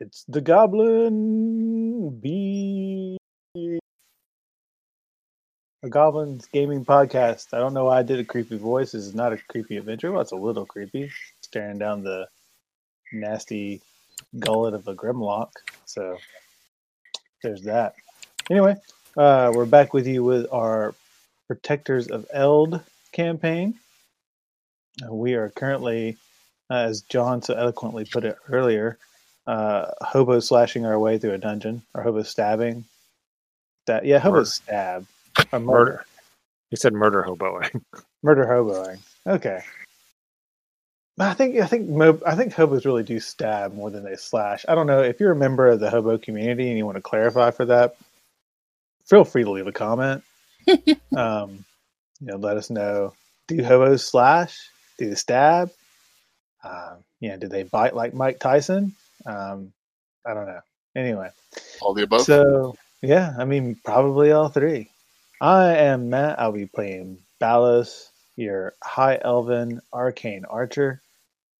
It's the Goblin Bee. A Goblin's Gaming Podcast. I don't know why I did a creepy voice. This is not a creepy adventure. Well, it's a little creepy. Staring down the nasty gullet of a Grimlock. So there's that. Anyway, uh, we're back with you with our Protectors of Eld campaign. Uh, we are currently, uh, as John so eloquently put it earlier, uh, hobo slashing our way through a dungeon, or hobo stabbing. That yeah, hobo Murder. stab or murder, Murder. You said murder hoboing. murder hoboing. Okay. I think I think mo- I think hobos really do stab more than they slash. I don't know if you're a member of the hobo community and you want to clarify for that. Feel free to leave a comment. um, you know, let us know. Do hobos slash? Do they stab? Um, you know, do they bite like Mike Tyson? Um, I don't know. Anyway, All the above. so yeah, I mean probably all three. I am Matt. I'll be playing Balos, your high elven arcane archer,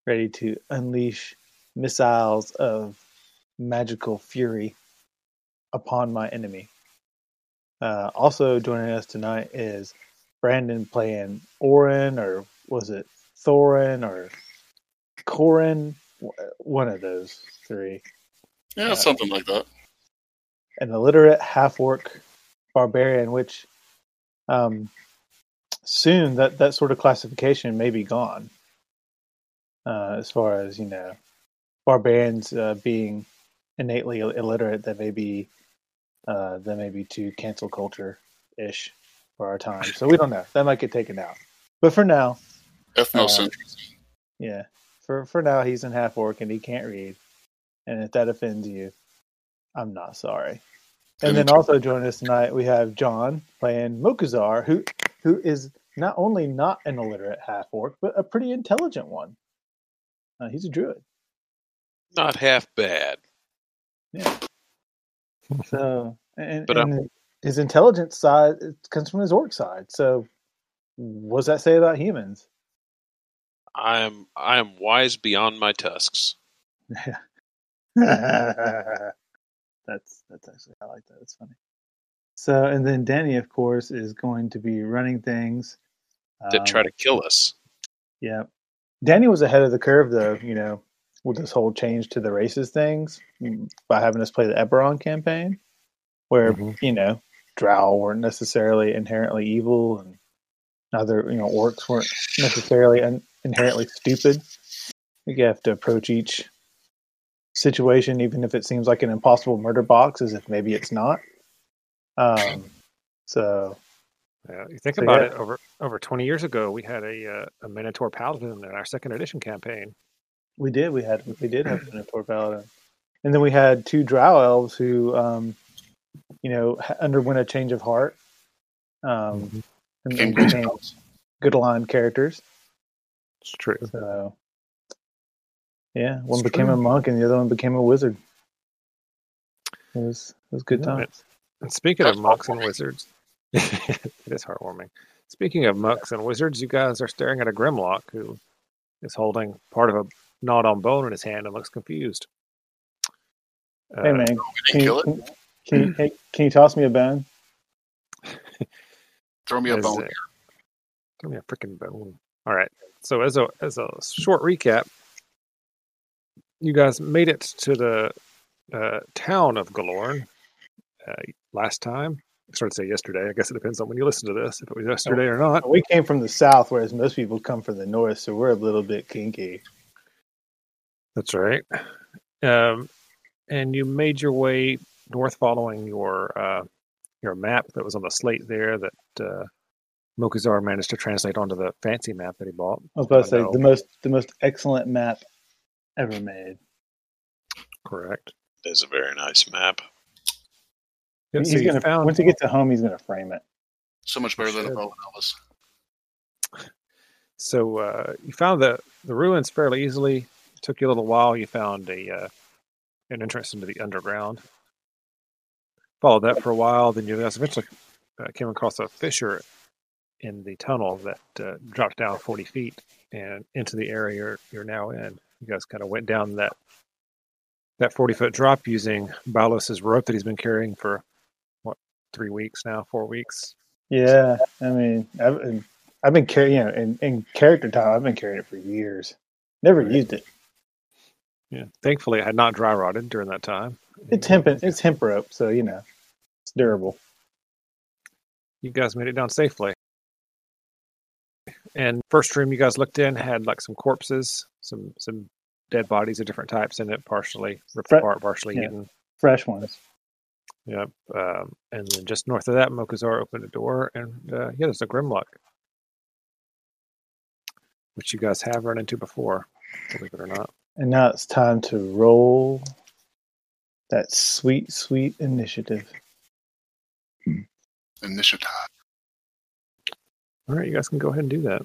ready to unleash missiles of magical fury upon my enemy. Uh, also joining us tonight is Brandon playing Orin, or was it Thorin or Corin? One of those three yeah, something like that. an illiterate half orc barbarian, which um, soon that, that sort of classification may be gone. Uh, as far as you know, barbarians uh, being innately illiterate, that may be uh, that may be too cancel culture ish for our time. So we don't know. That might get taken out. But for now, Ethnocentrism. yeah, for for now he's in half orc and he can't read. And if that offends you, I'm not sorry. And then also joining us tonight we have John playing Mokuzar, who who is not only not an illiterate half orc, but a pretty intelligent one. Uh, he's a druid. Not half bad. Yeah. So and, But, uh, and his intelligence side it comes from his orc side. So what does that say about humans? I am I am wise beyond my tusks. Yeah. that's that's actually I like that. It's funny. So and then Danny, of course, is going to be running things. That try Um, to kill us. Yeah, Danny was ahead of the curve, though. You know, with this whole change to the races things mm, by having us play the Eberron campaign, where Mhm. you know Drow weren't necessarily inherently evil, and other you know orcs weren't necessarily un- inherently stupid. You have to approach each situation, even if it seems like an impossible murder box, as if maybe it's not. Um, so Yeah, you think So, about yeah. it. Over over twenty years ago, we had a uh, a Minotaur Paladin in our second edition campaign. We did. We had. We did have a Minotaur paladin, and then we had two Drow elves who, um, you know, underwent a change of heart, um, and, Became and became good aligned characters. It's true. So, yeah, one It's became true. a monk, and the other one became a wizard. It was it was good Yeah, times. And speaking That's of monks and wizards, it is heartwarming. Speaking of monks and wizards, you guys are staring at a Grimlock who is holding part of a gnawed on bone in his hand and looks confused. Uh, Hey man, can you, can, can you hey, can you toss me a bone? Throw me a As, bone. uh, Throw me a freaking bone. All right. So as a as a short recap, you guys made it to the uh, town of Galorn uh, last time. I started to say yesterday. I guess it depends on when you listen to this, if it was yesterday or not. We came from the south, whereas most people come from the north, so we're a little bit kinky. That's right. Um, and you made your way north following your uh, your map that was on the slate there that uh, Mokuzar managed to translate onto the fancy map that he bought. I was about to say know. the most the most excellent map ever made. Correct. It's a very nice map. Yep, so he's gonna found once he gets to home, he's gonna frame it. So much better than a Should. bow and Elvis. So uh, you found the the ruins fairly easily. It took you a little while. You found a uh, an entrance into the underground. Followed that for a while. Then you guys eventually uh, came across a fissure in the tunnel that uh, dropped down forty feet and into the area you're, you're now in. You guys kind of went down that that 40 foot drop using Balos's rope that he's been carrying for what three weeks now, four weeks. Yeah, I mean, I've, I've been carrying, you know, in, in character time, I've been carrying it for years. Never Right. used it. Yeah, thankfully, it had not dry rotted during that time. It's hemp, it's hemp rope, so you know, it's durable. You guys made it down safely. And first room you guys looked in had like some corpses, some some dead bodies of different types in it, partially ripped Fre- apart, partially yeah. eaten. Fresh ones. Yep. Um, and then just north of that, Mokuzar opened a door, and uh, yeah, there's a Grimlock, which you guys have run into before, believe it or not. And now it's time to roll that sweet, sweet initiative. Initiative. All right, you guys can go ahead and do that.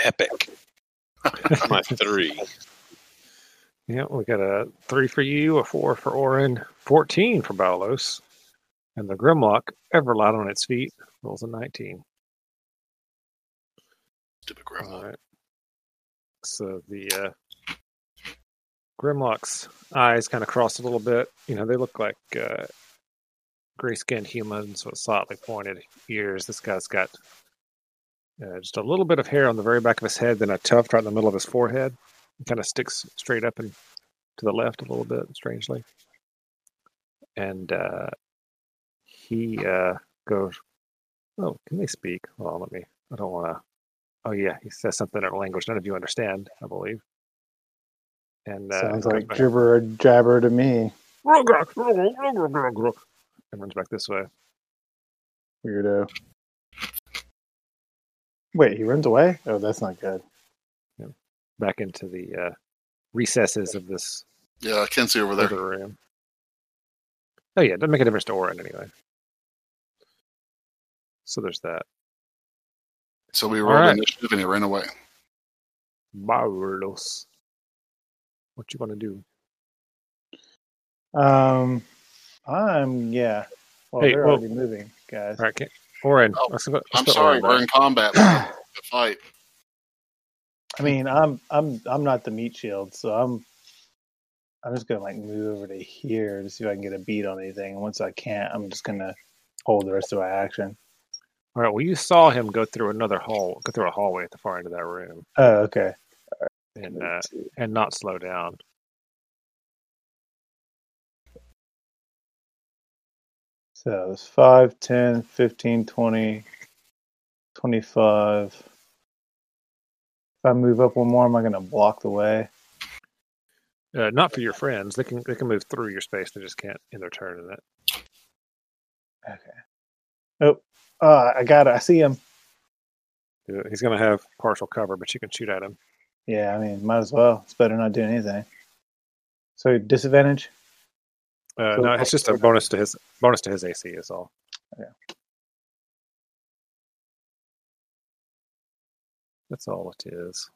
Epic. My three. Yeah, we got a three for you, a four for Orin, 14 for Balos. And the Grimlock, ever light on its feet, rolls a 19. Stupid grandma. All right. So the uh, Grimlock's eyes kind of cross a little bit. You know, they look like uh, gray skinned humans with slightly pointed ears. This guy's got uh, just a little bit of hair on the very back of his head, then a tuft right in the middle of his forehead. It kind of sticks straight up and to the left a little bit, strangely. And uh, he uh, goes, Oh, can they speak? Well, let me. I don't want to. Oh, yeah, he says something in a language none of you understand, I believe. And uh, Sounds like gibber jabber to me. and runs back this way. Weirdo. Wait, he runs away? Oh, that's not good. back into the uh, recesses of this Yeah, I can't see over there. room. Oh yeah, it doesn't make a difference to Orin anyway. So there's that. So we All rolled right. initiative and he ran away. Balos. What you want to do? Um, I'm yeah. Well, Hey, they're well- already moving, guys. All right, can, Orin. Oh, let's go, let's I'm sorry, Orin we're in combat. The fight. I mean, I'm I'm I'm not the meat shield, so I'm I'm just gonna like move over to here to see if I can get a beat on anything. And once I can't, I'm just gonna hold the rest of my action. All right. Well, you saw him go through another hall, go through a hallway at the far end of that room, Oh, okay. And uh, and not slow down. So it's 5, 10, 15, 20, 25. If I move up one more, am I going to block the way? Uh, not for your friends. They can they can move through your space. They just can't in their turn in it. Okay. Oh, uh, I got it. I see him. He's going to have partial cover, but you can shoot at him. Yeah, I mean, might as well. It's better not doing anything. So disadvantage? Uh, So- no, it's just a bonus to his bonus to his AC is all. Yeah. That's all it is.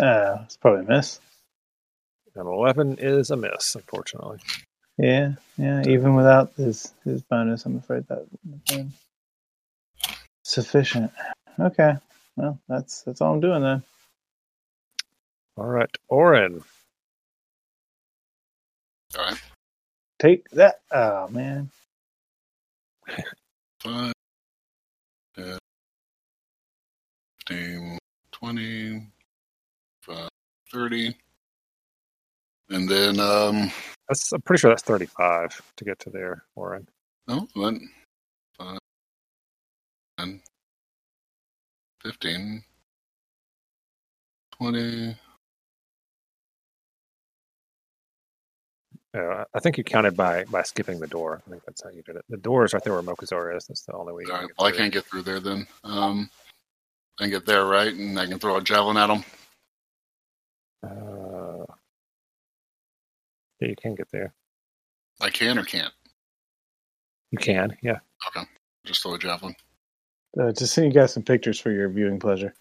Uh, it's probably a miss. An eleven is a miss, unfortunately. Yeah, yeah. Even without his his bonus, I'm afraid that would have been sufficient. Okay. Well, that's that's all I'm doing then. All right, Orin. All right. Take that. Oh man. Five, 10, 15, 20, 5, 30. And then, um, That's I'm pretty sure that's thirty-five to get to there, Orin. no, then 5, 10, 15, 20. Uh, I think you counted by by skipping the door. I think that's how you did it. The door is right there where Mokuzar is. That's the only way. You All can right, get well, I can't get through there then. Um, I can get there, right? And I can throw a javelin at him. Uh, yeah, you can get there. I can or can't. You can, yeah. Okay, just throw a javelin. Uh, just send you guys some pictures for your viewing pleasure.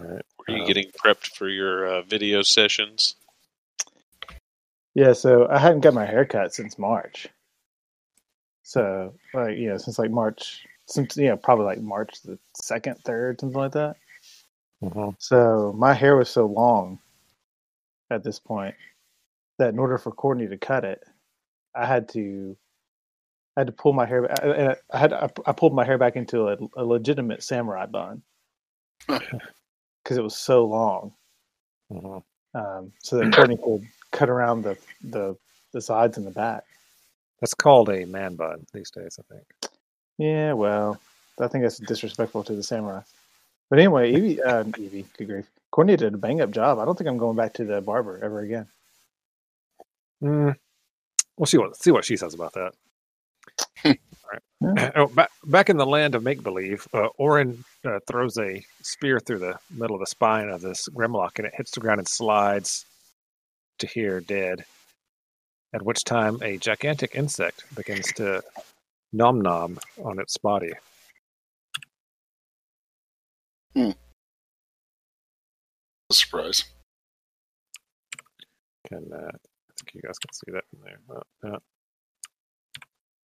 All right. Are you Uh, getting prepped for your uh, video sessions? Yeah. So I hadn't got my hair cut since March. So like you know, since like March, since yeah, probably like March the second, third, something like that. Mhm. So my hair was so long at this point that in order for Courtney to cut it, I had to I had to pull my hair. ba- I, I- had I, I pulled my hair back into a, a legitimate samurai bun because it was so long. Mhm. Um, so that Courtney could cut around the the the sides and the back. That's called a man bun these days, I think. Yeah, well, I think that's disrespectful to the samurai. But anyway, Evie, uh, Evie, good grief, Courtney did a bang up job. I don't think I'm going back to the barber ever again. Mm. We'll see what see what she says about that. All right. Yeah. Oh, back, back in the land of make believe, uh, Orin uh, throws a spear through the middle of the spine of this Grimlock, and it hits the ground and slides to here dead. At which time, a gigantic insect begins to nom nom on its body. Hmm. Surprise. Can uh, I think you guys can see that from there? Uh, uh,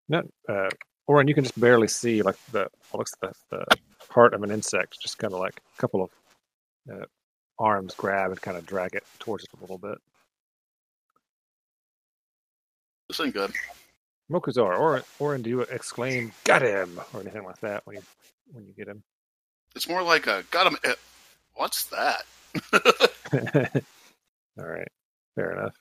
no, uh, Orin, you can just barely see like the looks like the, the part of an insect, just kind of like a couple of uh, arms grab and kind of drag it towards it a little bit. This ain't good. Mokuzar, or Orin, do you exclaim "Got him" or anything like that when you when you get him? It's more like a got him. eh, What's that? All right, fair enough.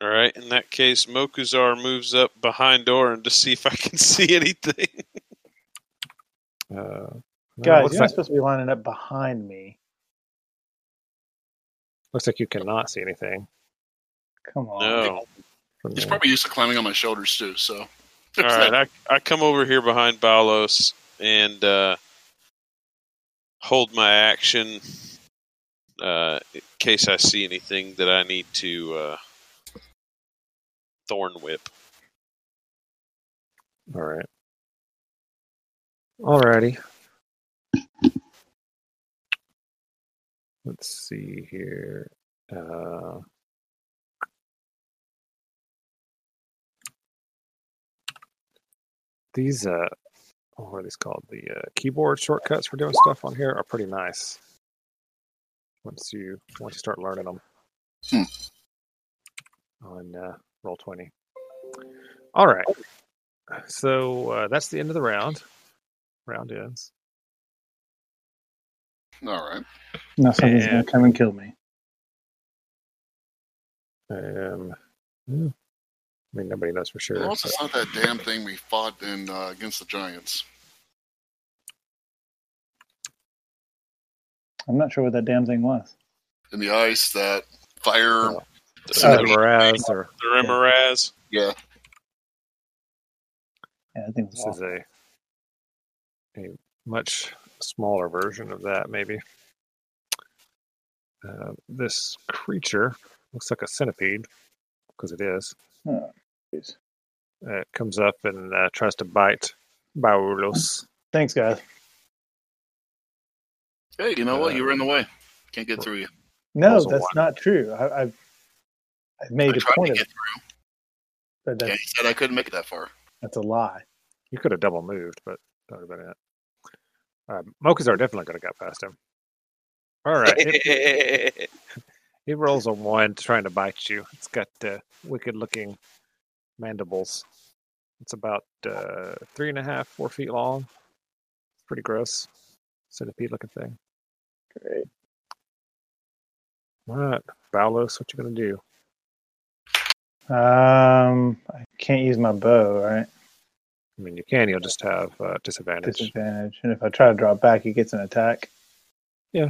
All right. In that case, Mokuzar moves up behind Orin to see if I can see anything. Uh, Guys, you're not like, supposed to be lining up behind me. looks like you cannot see anything. Come on. No. He's probably used to climbing on my shoulders too. So. All right. I, I come over here behind Balos and uh, hold my action uh, in case I see anything that I need to uh, thorn whip. All right. Alrighty. Let's see here. Uh, these, uh, what are these called? The uh, keyboard shortcuts for doing stuff on here are pretty nice. Once you once you start learning them Hmm. on uh, roll twenty. All right. So uh, that's the end of the round. Round ends. All right. Now something's And- gonna come and kill me. Um, hmm. I mean, nobody knows for sure. Well, it's but- not that damn thing we fought in uh, against the Giants. I'm not sure what that damn thing was. In the ice, that fire. Oh. The, Uh, the Miraz, or the Remorhaz. Yeah. Yeah, I think this is a a much smaller version of that, maybe. Uh, this creature looks like a centipede because it is. Oh. Uh, it comes up and uh, tries to bite Balos. Thanks, guys. Hey, you know what? Uh, You were in the way. Can't get through you. No, that's one. not true. I, I've I've I made a point of it, through. but Yeah, he said I couldn't make it that far. that's a lie. You could have double moved, but that would have been it. Uh, Mokuzar definitely could have got past him. All right. It, it rolls a one trying to bite you. It's got uh, wicked looking mandibles. It's about uh, three and a half, four feet long. It's Pretty gross. Centipede looking thing. Great. All right. Balos, what you going to do? Um, I can't use my bow, right? I mean, you can, you'll just have uh, disadvantage. Disadvantage. And if I try to drop back, he gets an attack. Yeah.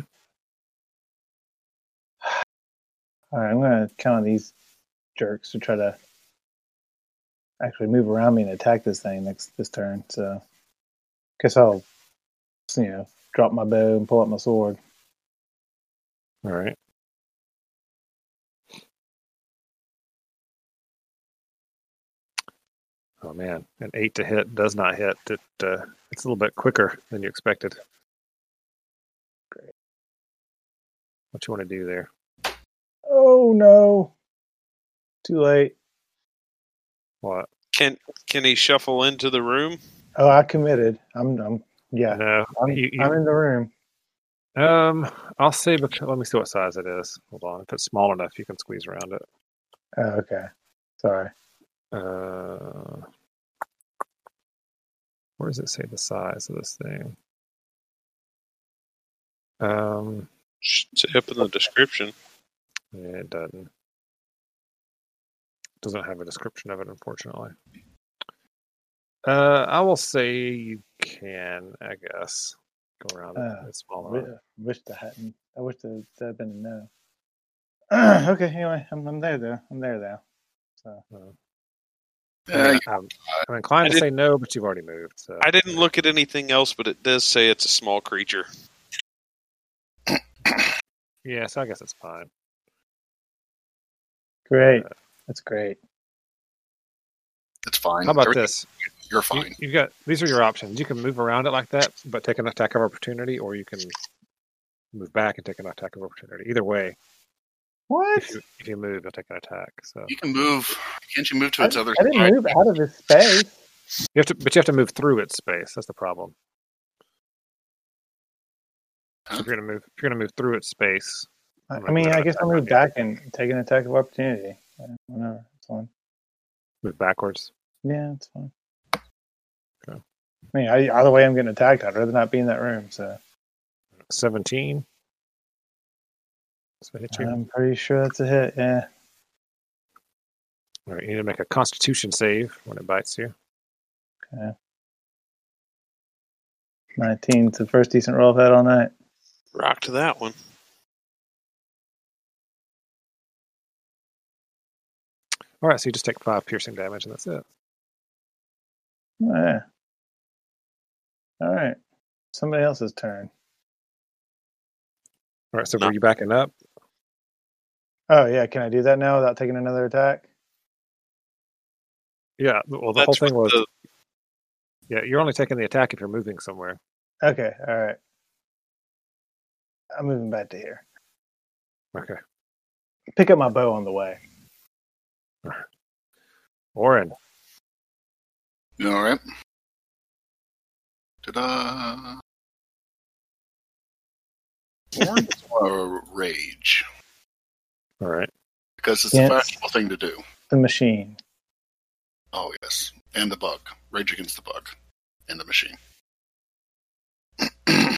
All right, I'm gonna count on these jerks to try to actually move around me and attack this thing next this turn. So, guess I'll, you know, drop my bow and pull out my sword. All right. Oh man, an eight to hit does not hit. It uh, it's a little bit quicker than you expected. Great. What you want to do there? Oh no! Too late. What? Can can he shuffle into the room? Oh, I committed. I'm. I'm. Yeah. No, I'm, you- you- I'm in the room. um, I'll say. Because, let me see what size it is. Hold on. If it's small enough, you can squeeze around it. Oh, okay. Sorry. Uh, where does it say the size of this thing? Um, Should say up in the description. yeah, it doesn't. Doesn't have a description of it, unfortunately. Uh, I will say you can, I guess, go around it. Uh, It's small Wi- enough. wish I hadn't. I wish that that had been a no. okay. Anyway, I'm, I'm there though. I'm there though. So Yeah, you- I'm, I'm inclined I to uh, um, say no, but you've already moved. So I didn't look at anything else, but it does say it's a small creature. yeah, so I guess it's fine. great. Uh, that's great. it's fine. How about Everything- this? You're You, fine. you've got these are your options. You can move around it like that, but take an attack of opportunity, or you can move back and take an attack of opportunity. Either way, What? if you, if you move, you'll take an attack. So You can move. Can't you move to I, its other I didn't side? move out of his space. you have to, but you have to move through its space. That's the problem. So if you're gonna move, if you're gonna move through its space, I, I'm I mean, gonna I guess I'll move back and take an attack of opportunity. Yeah, whatever. It's fine. move backwards. Yeah, it's fine. Okay. I mean, I, either way, I'm getting attacked. I'd rather not be in that room. So Seventeen. So hit you. I'm pretty sure that's a hit. Yeah. All right, you need to make a Constitution save when it bites you. Okay. 19. It's the first decent roll I've had all night. Rock to that one. All right, so you just take five piercing damage, and that's it. Yeah. All right. Somebody else's turn. All right, so No. were you backing up? Oh, yeah. Can I do that now without taking another attack? Yeah. Well, the That's whole thing was the- yeah. You're only taking the attack if you're moving somewhere. Okay. All right. I'm moving back to here. Okay. Pick up my bow on the way. Orin. All right? Ta-da! Orange is rage All right. because it's Yes. a fashionable thing to do. The machine. Oh yes, and the bug. Rage against the bug and the machine.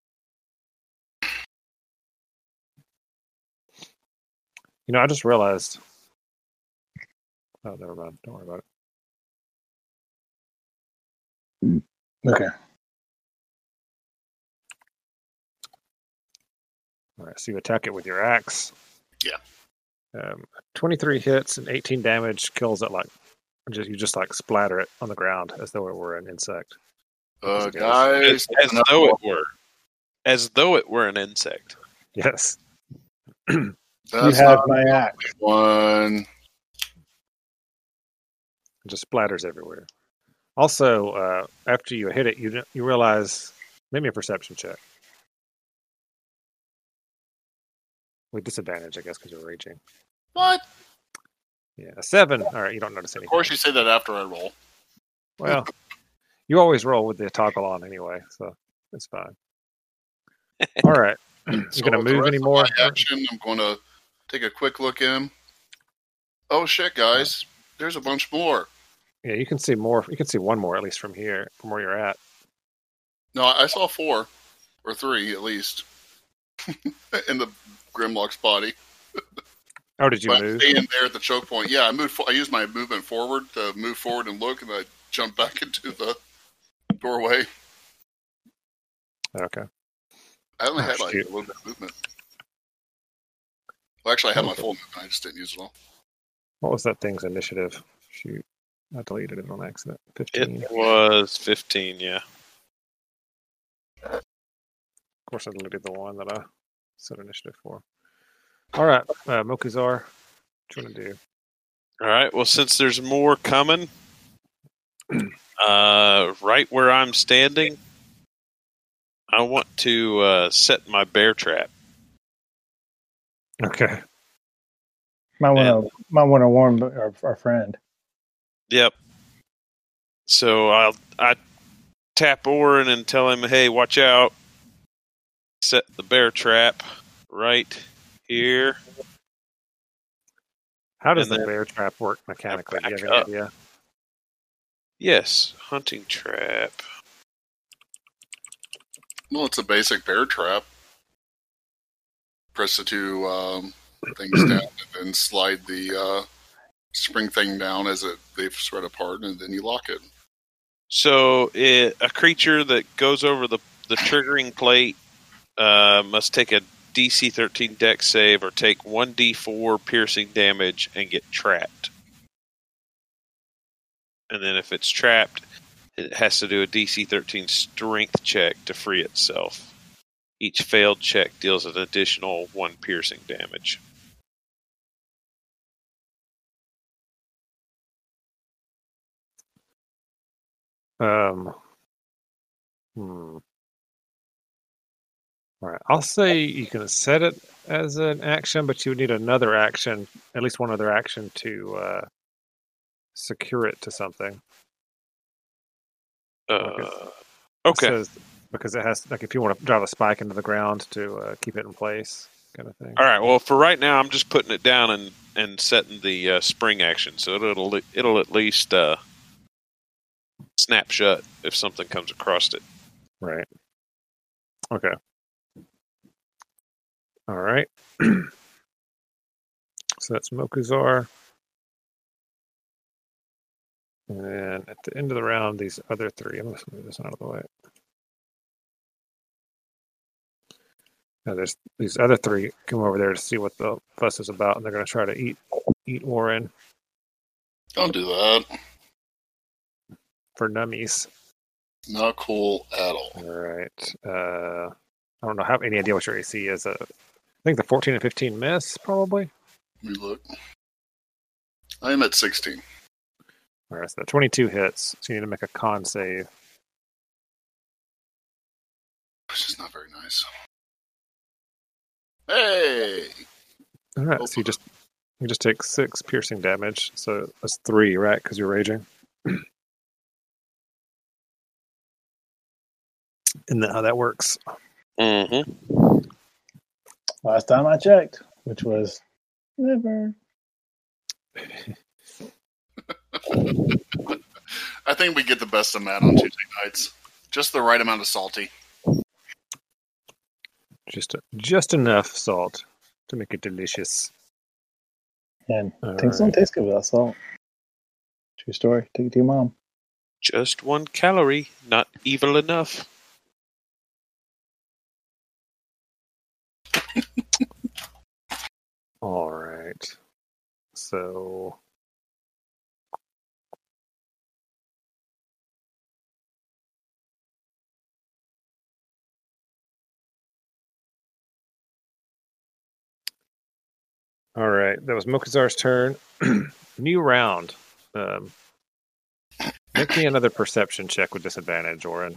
You know, I just realized. Oh, never mind. Don't worry about it. Okay. All right. So you attack it with your axe. Yeah. Um, 23 hits and 18 damage kills it like just you just like splatter it on the ground as though it were an insect. Uh, As- guys, as, as though it were, as though it were an insect. Yes. you have my axe. It one. just splatters everywhere. Also, uh, after you hit it, you you realize maybe a perception check with disadvantage, I guess, because you're raging. What? Yeah, a seven. All right, you don't notice anything. Of course, you say that after I roll. Well, you always roll with the toggle on anyway, so it's fine. All right, you So gonna move rest any more? Action. I'm going to take a quick look at him. Oh shit, guys! There's a bunch more. Yeah, you can see more. You can see one more at least from here, from where you're at. No, I saw four or three at least in the Grimlock's body. Oh, did you but move? staying there at the choke point. Yeah, I moved. fo- I used my movement forward to move forward and look, and I jumped back into the doorway. Okay. I only Oh, had like shoot. a little bit of movement. Well, actually, I had my Okay. full movement. I just didn't use it all. What was that thing's initiative? Shoot, I deleted it on accident. Fifteen. It was 15, yeah. Of course, I deleted the one that I set initiative for. All right, uh, Mokuzar, what you want to do? All right. Well, since there's more coming, uh, right where I'm standing, I want to uh, set my bear trap. Okay. Might want to might want to warn our, our friend. Yep. So I'll I tap Orin and tell him, "Hey, watch out! Set the bear trap right here." How does the bear trap work mechanically? Do you have any up. idea? Yes, hunting trap. Well, it's a basic bear trap. Press the two um, things down and then slide the uh, spring thing down as it they've spread apart, and then you lock it. So it, a creature that goes over the the triggering plate uh, must take a DC 13 Dex save or take 1d4 piercing damage and get trapped. And then if it's trapped, it has to do a DC 13 strength check to free itself. Each failed check deals an additional one piercing damage. Um, hmm. All right. I'll say you can set it as an action, but you would need another action, at least one other action to uh, secure it to something. Uh, Okay. okay. Because it has, like, if you want to drive a spike into the ground to uh, keep it in place, kind of thing. All right. Well, for right now, I'm just putting it down and and setting the uh, spring action, so it'll it'll at least uh, snap shut if something comes across it. Right. Okay. All right. so that's Mokuzar. And at the end of the round, these other three. I'm going to move this out of the way. Now there's these other three come over there to see what the fuss is about, and they're going to try to eat eat Orin Don't do that. for nummies. Not cool at all. All right. Uh, I don't know. Have any idea what your AC is? Uh, I think the 14 and 15 miss probably. Let me look. I am at 16. All right, so the 22 hits, so you need to make a con save. Which is not very nice. Hey! All right, so you just you just take six piercing damage. So that's three, right? Because you're raging. Isn't that how that works? Mm-hmm. Last time I checked, which was never. I think we get the best of Matt on Tuesday nights. Just the right amount of salty. Just just enough salt to make it delicious. And All things right. don't taste good without salt. True story. Take it to your mom. Just one calorie, not evil enough. All right. So All right, that was Mokuzar's turn. New round. Um, make me another perception check with disadvantage, Orin.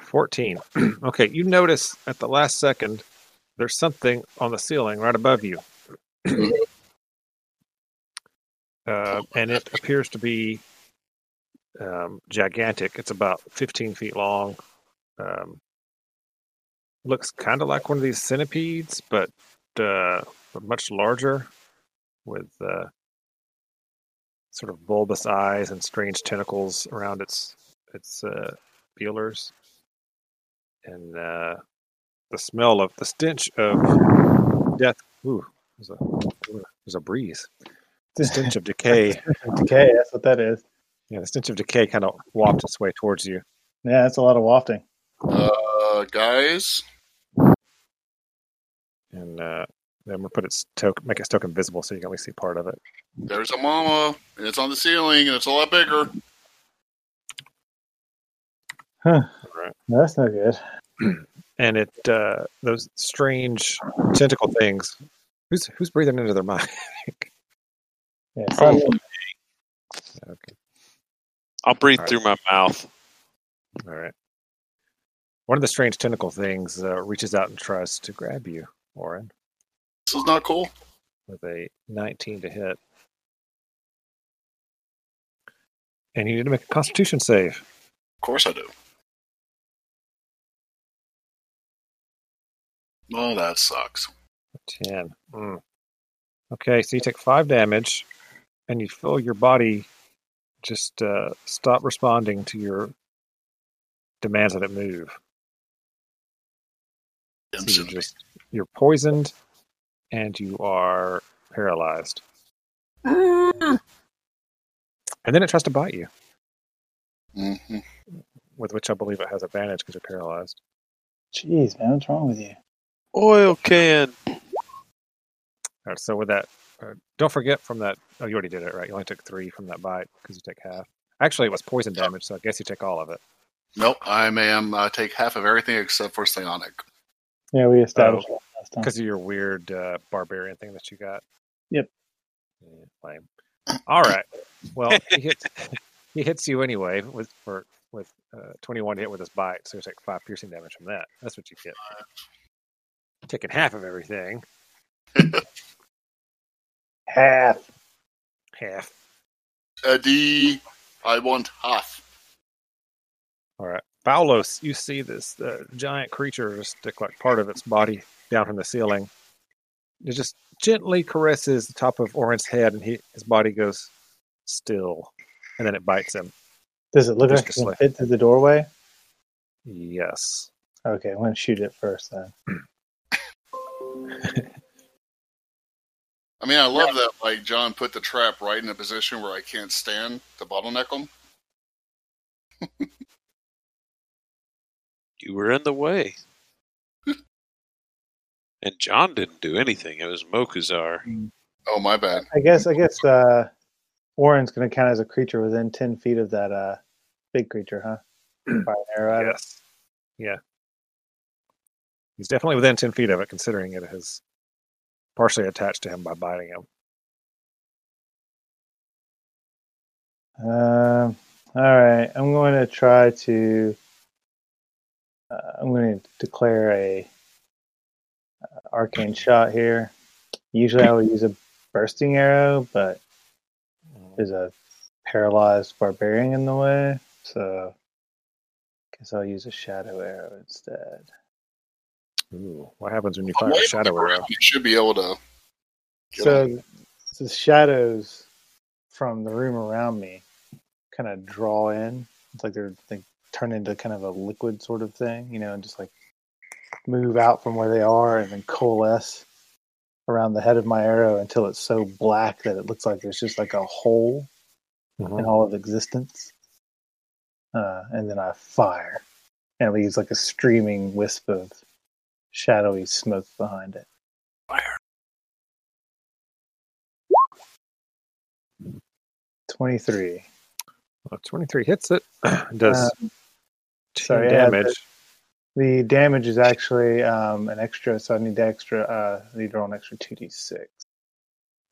14. okay, you notice at the last second there's something on the ceiling right above you. uh, and it appears to be um, gigantic. It's about 15 feet long. Um, looks kind of like one of these centipedes, but, uh, but much larger with uh, sort of bulbous eyes and strange tentacles around its its uh, feelers. And uh, the smell of the stench of death. Ooh, there's a there's a breeze. The stench of decay. Decay, that's what that is. Yeah, the stench of decay kind of wafts its way towards you. Yeah, that's a lot of wafting. Uh, guys, And uh, then we'll put its token, make its token visible so you can only see part of it. there's a mama, and it's on the ceiling, and it's a lot bigger. Huh. Right. That's not good. And it uh, those strange tentacle things. Who's who's breathing into their mic? Yeah, it's Probably. okay, I'll breathe All right. through my mouth. all right. One of the strange tentacle things uh, reaches out and tries to grab you. Orin, This is not cool. with a 19 to hit. And you need to make a Constitution save. Of course I do. Oh, that sucks. 10. Mm. Okay, so you take five damage, and you feel your body just uh, stop responding to your demands that it move. So you're just you're poisoned, and you are paralyzed. And then it tries to bite you, hmm with which I believe it has advantage because you're paralyzed. Jeez, man, what's wrong with you? Oil can. All right, so with that, uh, don't forget from that. Oh, you already did it, right? You only took three from that bite because you take half. Actually, it was poison damage, so I guess you take all of it. Nope, I am uh, take half of everything except for psionic. Yeah, we established that last time. Because of your weird uh, barbarian thing that you got. Yep. Yeah, lame. All right. Well, he hits, he hits you anyway with for with uh, 21 hit with his bite, so you take five piercing damage from that. That's what you get. Taking half of everything. Half. Half. Eddie, I want half. All right. Balos, you see this uh, giant creature stick like part of its body down from the ceiling. It just gently caresses the top of Orin's head, and he, his body goes still, and then it bites him. Does it look Just like it a can slight- fit through the doorway? Yes. Okay, I'm gonna shoot it first then. I mean, I love that. Like John put the trap right in a position where I can't stand to bottleneck him. You were in the way. and John didn't do anything. It was Mokuzar. Oh, my bad. I guess I guess uh Orin's gonna count as a creature within ten feet of that uh big creature, huh? Fire an arrow. Yes. Yeah. He's definitely within 10 feet of it, considering it has partially attached to him by biting him. Um, all right, I'm going to try to. Uh, I'm going to declare a uh, arcane shot here. Usually, I would use a bursting arrow, but there's a paralyzed barbarian in the way, so I guess I'll use a shadow arrow instead. Ooh, what happens when you fire a shadow for him. arrow? You should be able to. So him. the shadows from the room around me kind of draw in. It's like they're they turn into kind of a liquid sort of thing, you know, and just like move out from where they are and then coalesce around the head of my arrow until it's so black that it looks like there's just like a hole Mhm. in all of existence. Uh, and then I fire, and it leaves like a streaming wisp of shadowy smoke behind it. Fire. 23. Well, 23 hits it. Does 10 sorry, yeah, damage. The damage is actually um, an extra, so I need the extra. Uh, I need to roll an extra two d six.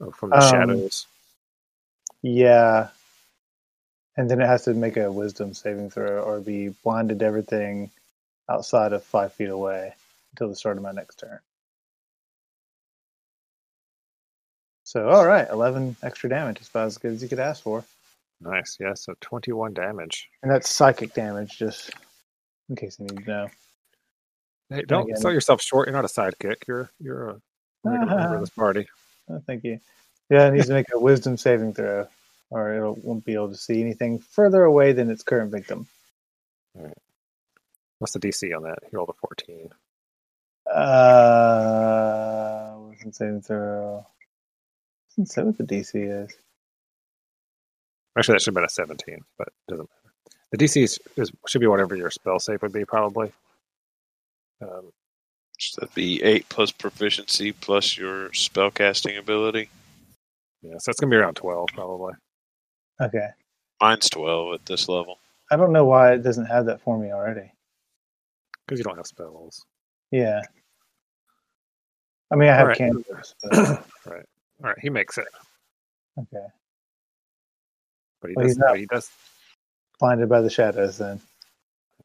oh, from the um, shadows. Yeah, and then it has to make a Wisdom saving throw or be blinded to everything outside of five feet away until the start of my next turn. So, all right, eleven extra damage is about as good as you could ask for, Nice. Yeah, so 21 damage. and that's psychic damage, just in case you need to know. Hey, don't again- sell yourself short. You're not a sidekick. You're you're a regular member of this party. Oh, thank you. Yeah, it needs to make a wisdom saving throw, or it won't be able to see anything further away than its current victim. All right. What's the DC on that? You rolled a 14. Uh, wisdom saving throw. Doesn't say what the DC is. Actually, that should have been a 17, but it doesn't matter. The DC is, is, should be whatever your spell save would be, probably. Um, So that'd be eight plus proficiency plus your spellcasting ability. yeah, so it's going to be around 12, probably. Okay. Mine's twelve at this level. I don't know why it doesn't have that for me already. Because you don't have spells. Yeah. I mean, I have cantrips, but right. All right, he makes it. okay. But he Well, does, he's not- but he does, Blinded by the shadows, then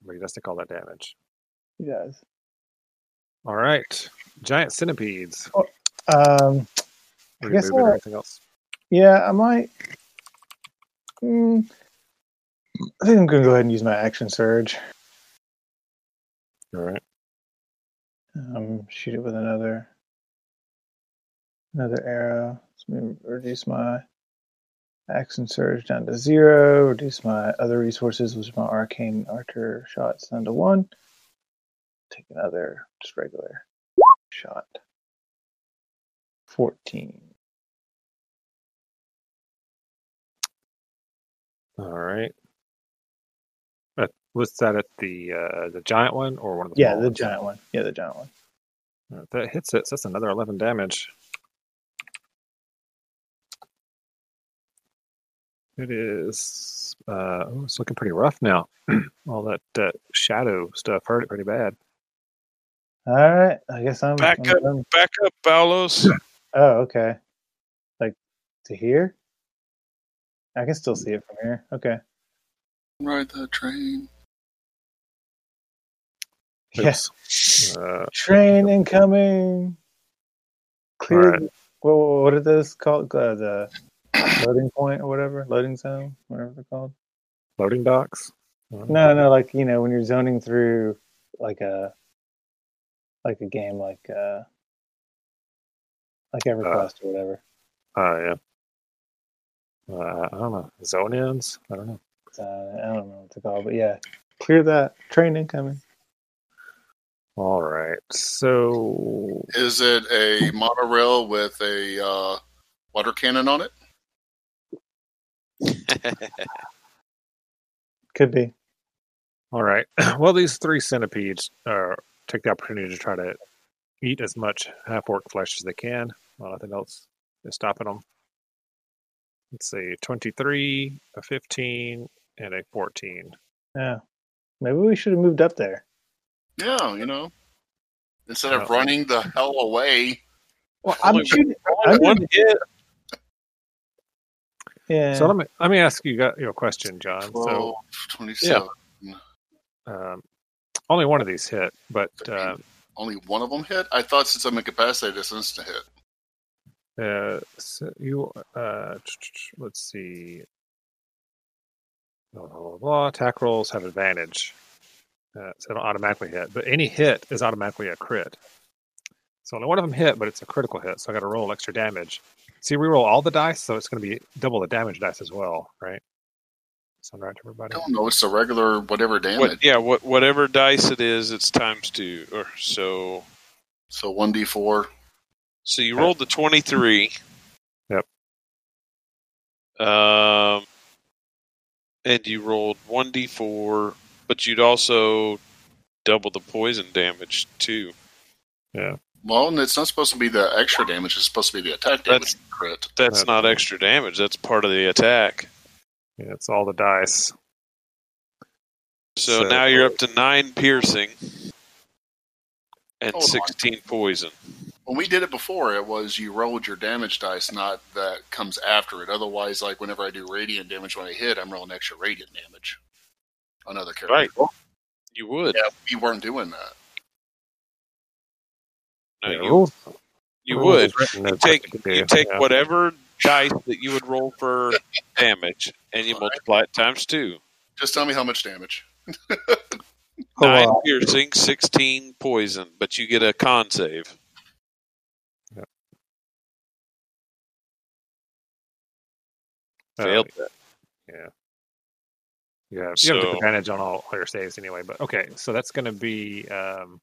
but he does take all that damage. he does. All right. Giant centipedes. Um, I guess you moving or I'll- anything else? yeah, I might. Mm, I think I'm gonna go ahead and use my action surge. All right. Um, shoot it with another another arrow. Let me reduce my action surge down to zero. Reduce my other resources, which is my arcane archer shots down to one. Take another just regular shot. Fourteen. All right. Was that at the uh, the giant one or one of the Yeah, small the ones? giant one. Yeah, the giant one. Uh, That hits it. So that's another 11 damage. It is. Uh, oh, it's looking pretty rough now. All that uh, shadow stuff hurt it pretty bad. All right. I guess I'm Back I'm up. done. Back up, Balos. Oh, okay. Like to here? I can still see it from here. Okay. Ride the train. Yes. Uh, Train incoming. Clear. Alright. the- What, what are those called? Uh, the loading point or whatever, loading zone, whatever they're called. loading docks. No, no, like you know when you're zoning through like a like a game like uh like EverQuest or whatever. Oh yeah. Uh, I don't know. Zone ends. I don't know. Uh, I don't know what to call, but yeah, clear that train incoming. All right. So Is it a monorail with a uh, water cannon on it? Could be. All right. Well, these three centipedes uh, take the opportunity to try to eat as much half orc flesh as they can. Well, nothing else is stopping them. Let's see 23, a 15, and a 14. Yeah. Maybe we should have moved up there. Yeah, you know. Instead of running the hell away. Well, I'm Only- shooting. I'm One gonna- hit. yeah. So let me let me ask you got your question, John. 12, So 27. um, only one of these hit, but uh, Only one of them hit? I thought since I'm incapacitated, it's instant hit. uh, so you uh, let's see. Blah, blah, blah, blah. Attack rolls have advantage, uh, so they don't automatically hit. But any hit is automatically a crit. So only one of them hit, but it's a critical hit, so I got to roll extra damage. See, we roll all the dice, so it's going to be double the damage dice as well, right? Sound right to everybody? I don't know. It's the regular whatever damage. What, yeah, what, whatever dice it is, it's times two. Or so. So 1d4. So you rolled the twenty-three. Yep. Um, and you rolled one d four, but you'd also double the poison damage too. Yeah. Well, and it's not supposed to be the extra damage. It's supposed to be the attack damage. That's- crit. That's That's not extra damage. That's part of the attack. Yeah, it's all the dice. So, So- now you're up to nine piercing and oh, Hold on. sixteen poison. When we did it before, it was you rolled your damage dice, not that comes after it. Otherwise, like whenever I do radiant damage when I hit, I'm rolling extra radiant damage on other characters. Right. You would. Yeah, we weren't doing that. No, Yeah, you, rules- you rules would. You take you take yeah. whatever dice that you would roll for damage, and you All right. multiply it times two. Just tell me how much damage. Nine Oh, piercing, sixteen poison, but you get a con save. Failed that. Yeah. You have, you have So- advantage on all, all your saves anyway. But okay, so that's going to be um,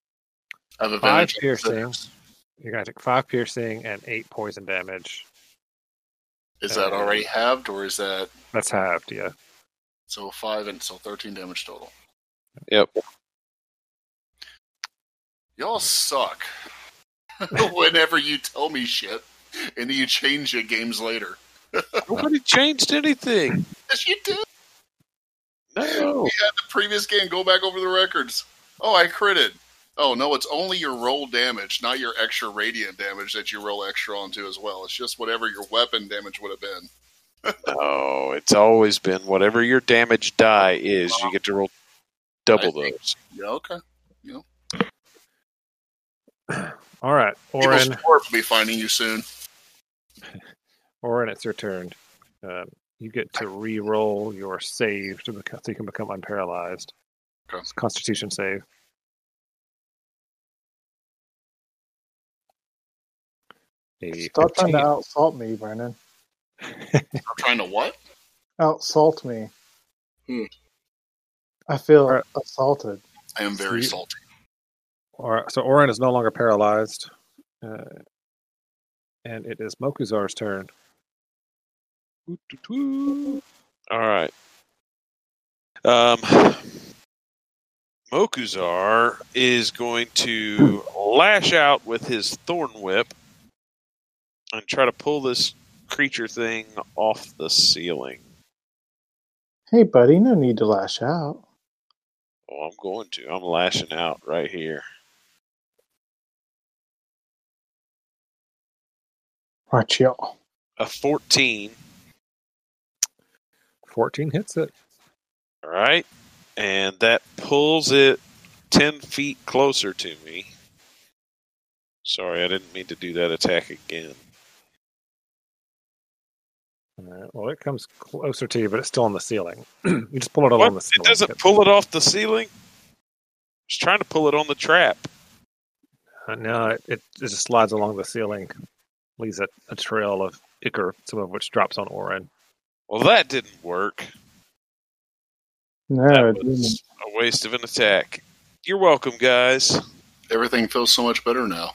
five advantage piercing. six. You're going to take five piercing and eight poison damage. Is that already halved, or is that That's halved, yeah. so five and so thirteen damage total? Yep. Y'all suck. Whenever you tell me shit, and then you change your games later. Nobody changed anything. Yes, you did. No. We had the previous game. Go back over the records. Oh, I critted. Oh no, it's only your roll damage, not your extra radiant damage that you roll extra onto as well. It's just whatever your weapon damage would have been. No, it's always been whatever your damage die is, you get to roll double think- those. Yeah, okay. All right, People's Orin. will be finding you soon. Orin, it's your turn. Um, you get to re-roll your save to become, so you can become unparalyzed. Okay. It's Constitution save. A Stop trying to 15. outsalt me, Brendan. I'm trying to what? Outsalt me. Hmm. I feel Alright. assaulted. I am very Sweet. salty. Or, so Orin is no longer paralyzed, uh, and it is Mokuzar's turn. All right. Um, Mokuzar is going to lash out with his thorn whip and try to pull this creature thing off the ceiling. Hey, buddy, no need to lash out. Oh, I'm going to. I'm lashing out right here. Watch y'all. A 14. 14 hits it. All right. And that pulls it 10 feet closer to me. Sorry, I didn't mean to do that attack again. All right, well, it comes closer to you, but it's still on the ceiling. you just pull it along What? the It doesn't pull it off the ceiling? It's trying to pull it on the trap. Uh, no, it, it just slides along the ceiling, leaves a, a trail of ichor, some of which drops on Orin. Well, that didn't work. No, That it didn't. was a waste of an attack. You're welcome, guys. Everything feels so much better now.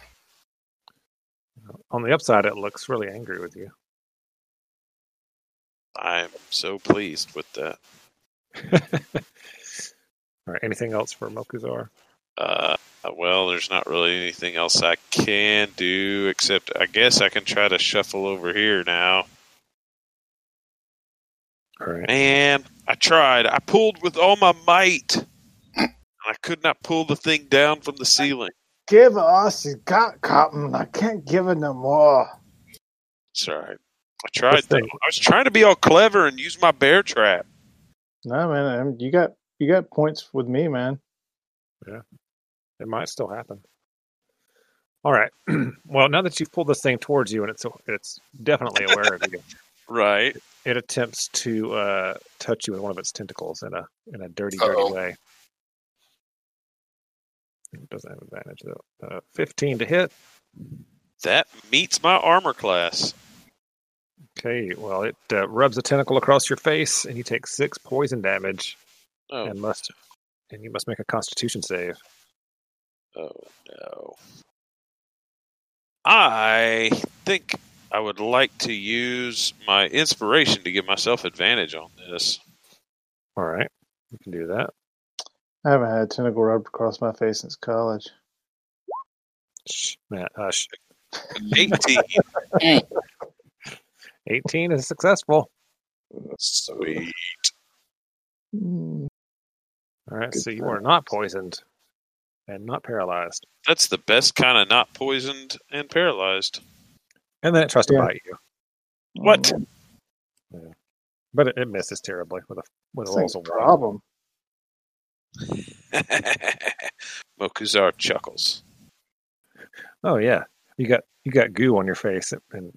On the upside, it looks really angry with you. I'm so pleased with that. All right, anything else for Mokuzar? Uh, well, there's not really anything else I can do except I guess I can try to shuffle over here now. All right. Man, I tried. I pulled with all my might. I could not pull the thing down from the ceiling. Give us, you got cotton. I can't give it no more. Sorry. I tried What's though. I was trying to be all clever and use my bear trap. No, man, um, you got you got points with me, man. Yeah. It might still happen. All right. well, now that you've pulled this thing towards you and it's it's definitely aware of you, Right. It attempts to uh, touch you with one of its tentacles in a in a dirty, dirty Uh-oh. way. It doesn't have advantage though. Uh, Fifteen to hit. That meets my armor class. Okay. Well, it uh, rubs a tentacle across your face, and you take six poison damage, Oh, and must and you must make a Constitution save. oh no. I think I would like to use my inspiration to give myself advantage on this. All right. You can do that. I haven't had a tentacle rubbed across my face since college. Shh, Matt, hush. 18. 18 is successful. Sweet. Mm, All right, Good so you are not poisoned and not paralyzed. That's the best kind of not poisoned and paralyzed. And then it tries to Yeah. bite you, What? Oh. but it, it misses terribly with a with a This rolls a of problem. Mokuzar chuckles. Oh yeah, you got you got goo on your face and, and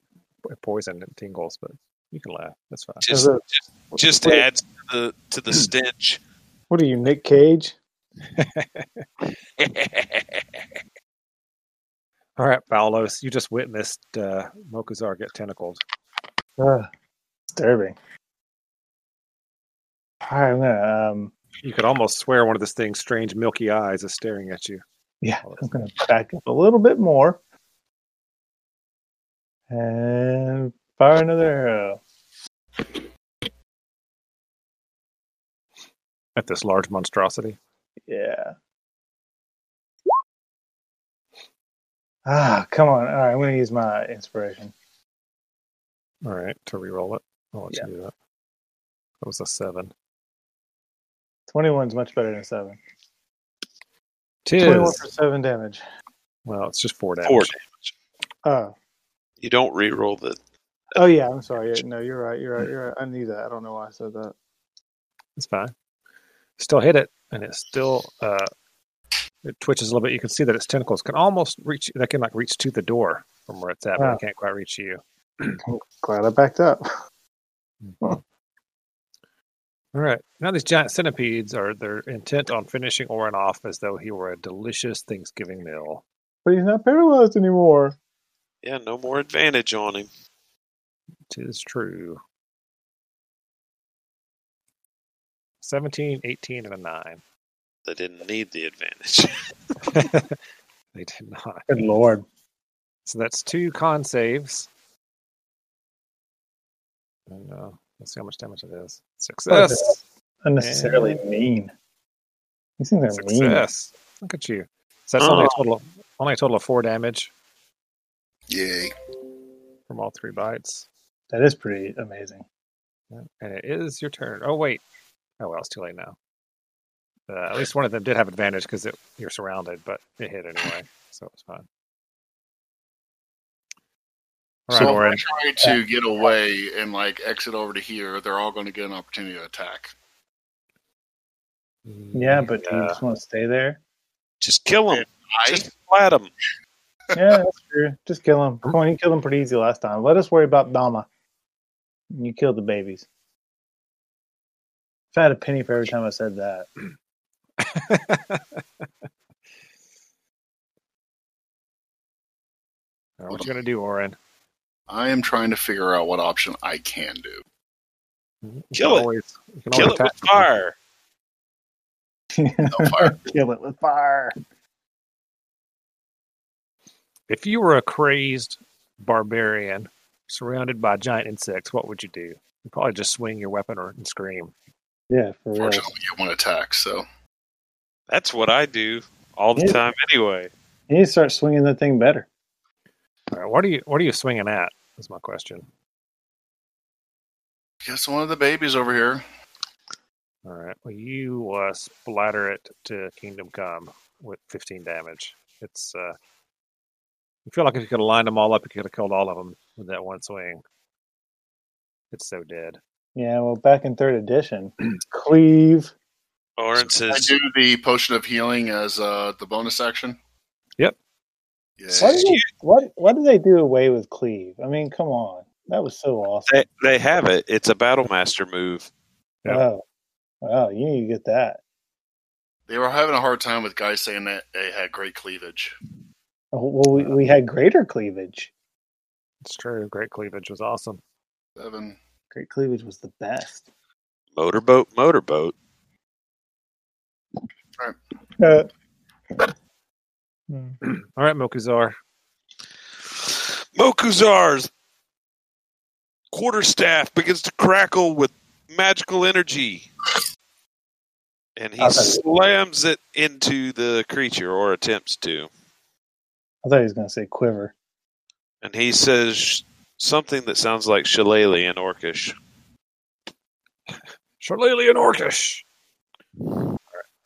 poison and tingles, but you can laugh. That's fine. Just, it- just Wait. adds to the to the stench. What are you, Nick Cage? All right, Balos, you just witnessed uh, Mokuzar get tentacled. Uh, disturbing. All right, I'm gonna um, You could almost swear one of this thing's strange milky eyes is staring at you. yeah, I'm gonna back up a little bit more and fire another arrow. At this large monstrosity. Yeah. Ah, come on. All right, I'm gonna use my inspiration. All right, to re-roll it. I'll let Yeah. you do that. That was a seven. 21's much better than seven. Tis. 21 for seven damage. Well, it's just four damage. Four. damage. Oh, You don't re-roll the. oh yeah. I'm sorry. Yeah, No, you're right. You're right. You're right. I knew that. I don't know why I said that. It's fine. Still hit it, and it still uh, it twitches a little bit. You can see that its tentacles can almost reach. They can like reach to the door from where it's at, but Wow. it can't quite reach you. Glad I backed up. Hmm. All right. Now these giant centipedes are they're intent on finishing Orin off as though he were a delicious Thanksgiving meal. But he's not paralyzed anymore. Yeah, no more advantage on him. Tis true. 17, 18, and a 9. They didn't need the advantage. they did not. Good lord. So that's two con saves. And uh, let's see how much damage it is. Success. Unnecessarily And- mean. These things are mean. Success. Look at you. So that's only a Oh. total of, only a total of four damage Yay. from all three bites. That is pretty amazing. And it is your turn. Oh wait. Oh well, it's too late now. Uh, at least one of them did have advantage because you're surrounded, but it hit anyway, so it was fine. All right, so Orin. if I try to get away and like exit over to here, they're all going to get an opportunity to attack. Yeah, but do you just want to stay there? Just kill him. I Just flat them. Yeah, that's true. Just kill him. Come on, you killed him pretty easy last time. Let us worry about Dama. You killed the babies. If I had a penny for every time I said that. All right, what you gonna do, Orin? I am trying to figure out what option I can do. You Kill it. always- you Kill it with fire. No fire. Kill it with fire. If you were a crazed barbarian surrounded by giant insects, what would you do? You'd probably just swing your weapon or and scream. Yeah, for real. Fortunately, you one attack, so That's what I do all the Yeah. time anyway. You need to start swinging the thing better. All right, what are you what are you swinging at? Is my question. guess one of the babies over here. All right. Well, you uh, splatter it to Kingdom Come with 15 damage. It's uh, you feel like if you could have lined them all up, you could have killed all of them with that one swing. It's so dead. Yeah, well, back in third edition, cleave. Orin I says, do the potion of healing as uh, the bonus action. Yep. Yeah. Why did, they, what, why did they do away with cleave? I mean, come on. That was so awesome. they, they have it. It's a battle master move. Yep. Oh, wow, you need to get that. They were having a hard time with guys saying that they had great cleavage. Oh, Well, we, we had greater cleavage. It's true. Great cleavage was awesome. Seven. Great cleavage was the best. Motorboat, motorboat. Uh, hmm. All right, Mokuzar. Mokuzar's quarterstaff begins to crackle with magical energy. And he slams it into the creature, or attempts to. I thought he was going to say quiver. And he says something that sounds like shillelagh in Orcish. Shillelagh and Orcish.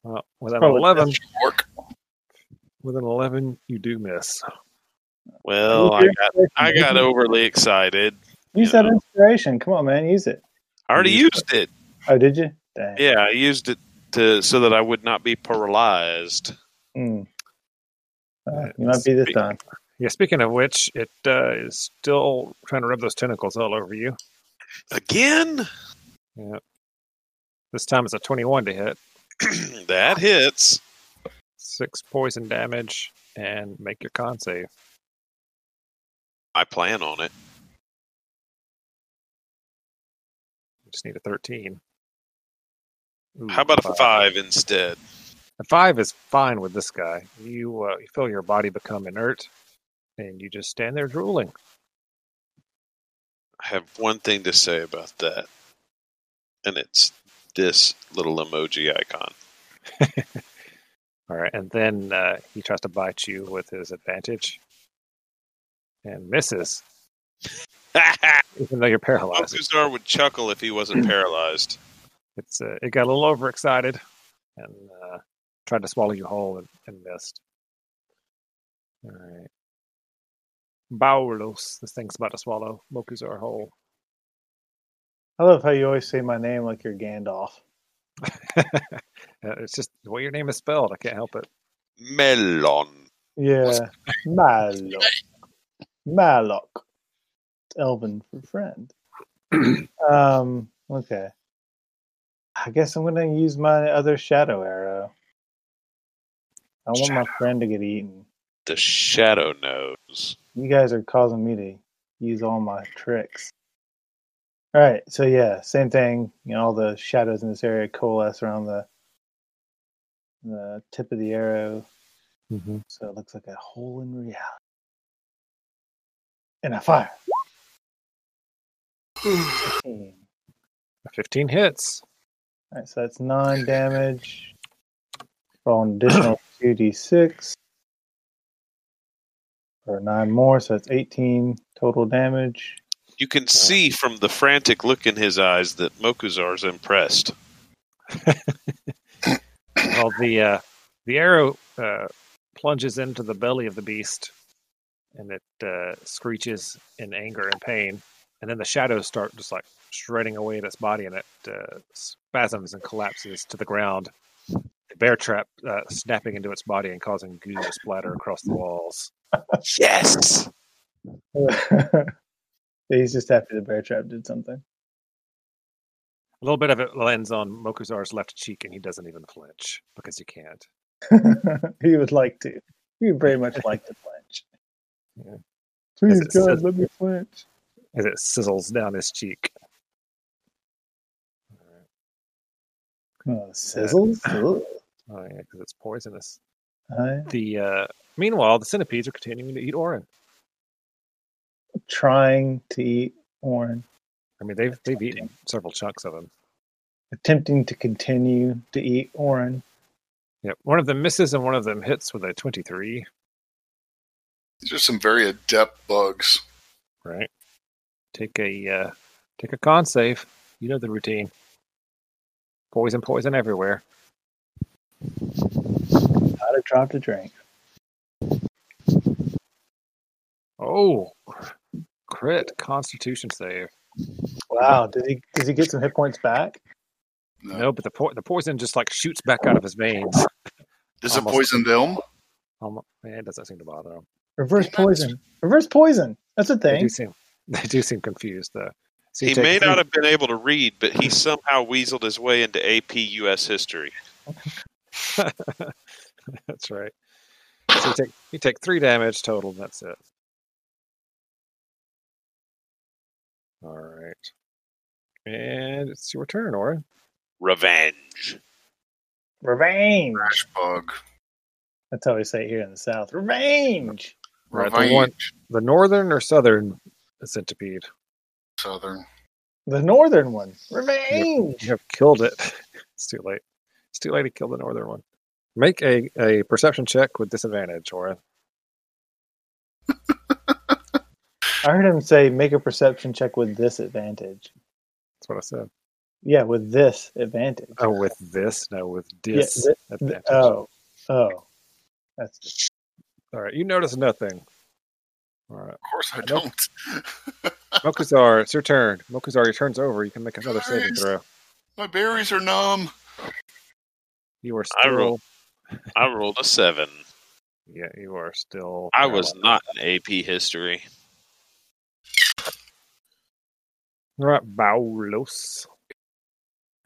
All right. With an Probably 11, Orc. with an 11, you do miss. Well, I got I got overly excited. Use that inspiration. Come on, man. Use it. I already Use used it. Oh, did you? Dang. Yeah, I used it to so that I would not be paralyzed. Hmm. Uh, you might be this time. Yeah, speaking of which, it uh, is still trying to rub those tentacles all over you. Again? Yeah. This time it's a 21 to hit. that hits. Six poison damage, and make your con save. I plan on it. Just need a 13. Ooh, How about a five instead? A five is fine with this guy. You uh, you feel your body become inert, and you just stand there drooling. I have one thing to say about that, and it's this little emoji icon. All right, and then uh, he tries to bite you with his advantage, and misses, even though you're paralyzed. Mokuzar would chuckle if he wasn't paralyzed. It's uh, it got a little overexcited, and uh, tried to swallow you whole and, and missed. All right, Balos. This thing's about to swallow Mokuzar whole. I love how you always say my name like you're Gandalf. It's just the way your name is spelled. I can't help it. Mellon. Yeah, Malok. Malok. It's Elven for friend. um. Okay. I guess I'm gonna use my other shadow arrow. I want my friend to get eaten. The shadow knows. You guys are causing me to use all my tricks. All right, so yeah, same thing. You know, all the shadows in this area coalesce around the the tip of the arrow, Mm-hmm. so it looks like a hole in reality. And I fire. 15. 15 hits. All right, so that's nine damage. Roll an additional two d six, or nine more, so that's eighteen total damage. You can see from the frantic look in his eyes that Mokuzar's impressed. Well, the uh, the arrow uh, plunges into the belly of the beast, and it uh, screeches in anger and pain. And then the shadows start just like shredding away at its body, and it uh, spasms and collapses to the ground. The bear trap uh, snapping into its body and causing goo to splatter across the walls. Yes! He's just happy the bear trap did something. A little bit of it lands on Mokuzar's left cheek, and he doesn't even flinch because he can't. he would like to. He would very much like to flinch. Yeah. Please, God, says- let me flinch. As it sizzles down his cheek. Oh, sizzles? Oh yeah, because it's poisonous. I'm The uh, meanwhile, the centipedes are continuing to eat Orin. Trying to eat Orin, I mean, they've they've eaten several chunks of him. attempting to continue to eat Orin. Yep, one of them misses and one of them hits with a twenty-three. These are some very adept bugs. Right. Take a uh, take a con save. You know the routine. Poison, poison everywhere. Not a drop to drink. Oh, crit Constitution save. Wow, did he? Does he get some hit points back? No. No, but the po- the poison just like shoots back out of his veins. Is it Almost. poisoned him? Almo- yeah, it doesn't seem to bother him. Reverse poison. Reverse poison. That's a They thing. do seem they do seem confused though. So He may three- not have been able to read, but he somehow weaseled his way into AP US history. That's right. So you take you take three damage total, and that's it. All right. And it's your turn, Orin. Revenge. Revenge. Trash bug. That's how we say it here in the South. Revenge. Right, the Revenge. one- The northern or southern centipede? Southern. The northern one. Revenge. You have killed it. It's too late. It's too late to kill the northern one. Make a, a perception check with disadvantage, Orin. I heard him say make a perception check with this advantage. That's what I said. Yeah, with this advantage. Oh, with this? No, with Yeah, dis thi- oh, advantage. Oh, oh. That's All right. You notice nothing. All right. Of course I I don't. Mokuzar, it's your turn. Mokuzar, your turn's over. You can make another saving throw. My berries are numb. You are I still. roll- I rolled a seven. Yeah, you are still. I was not in AP history. All right, Balos.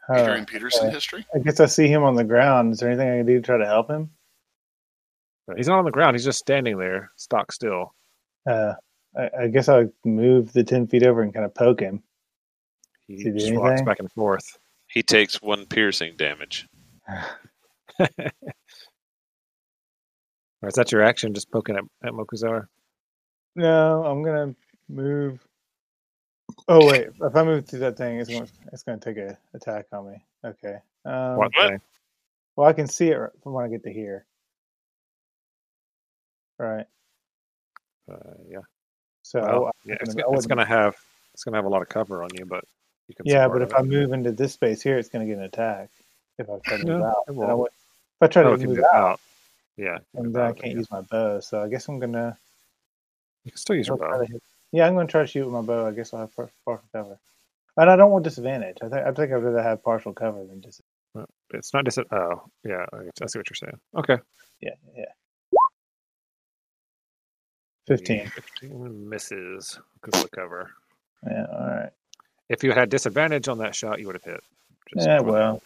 uh, Adrian Peterson uh, history. I guess I see him on the ground. Is there anything I can do to try to help him? He's not on the ground. He's just standing there, stock still. Uh, I, I guess I'll move the ten feet over and kind of poke him. He Did he do just walks back and forth. He takes one piercing damage. Or is that your action, just poking at, at Mokuzar? No, I'm gonna move. Oh wait, if I move through that thing, it's going it's going to take an attack on me. Okay. Um, What What? thing? Well, I can see it from when I get to here. Right. Uh, yeah. So Well, I- yeah, it's, wouldn't- go- I it's gonna have it's gonna have a lot of cover on you, but you can. yeah, but of if I move into this space here, it's going to get an attack. If I try to move No, out, it I would- if I try to if move move out, out, yeah, and then I can't yeah. use my bow. So I guess I'm gonna. you can still use your I'll bow. Yeah, I'm going to try to shoot with my bow. I guess I'll have partial cover. And I don't want disadvantage. I think I think I'd rather have partial cover than disadvantage. It's not just oh yeah, I I see what you're saying. Okay, Yeah, yeah. 15. 15 misses because of the cover. Yeah, all right. If you had disadvantage on that shot, you would have hit. Yeah, well.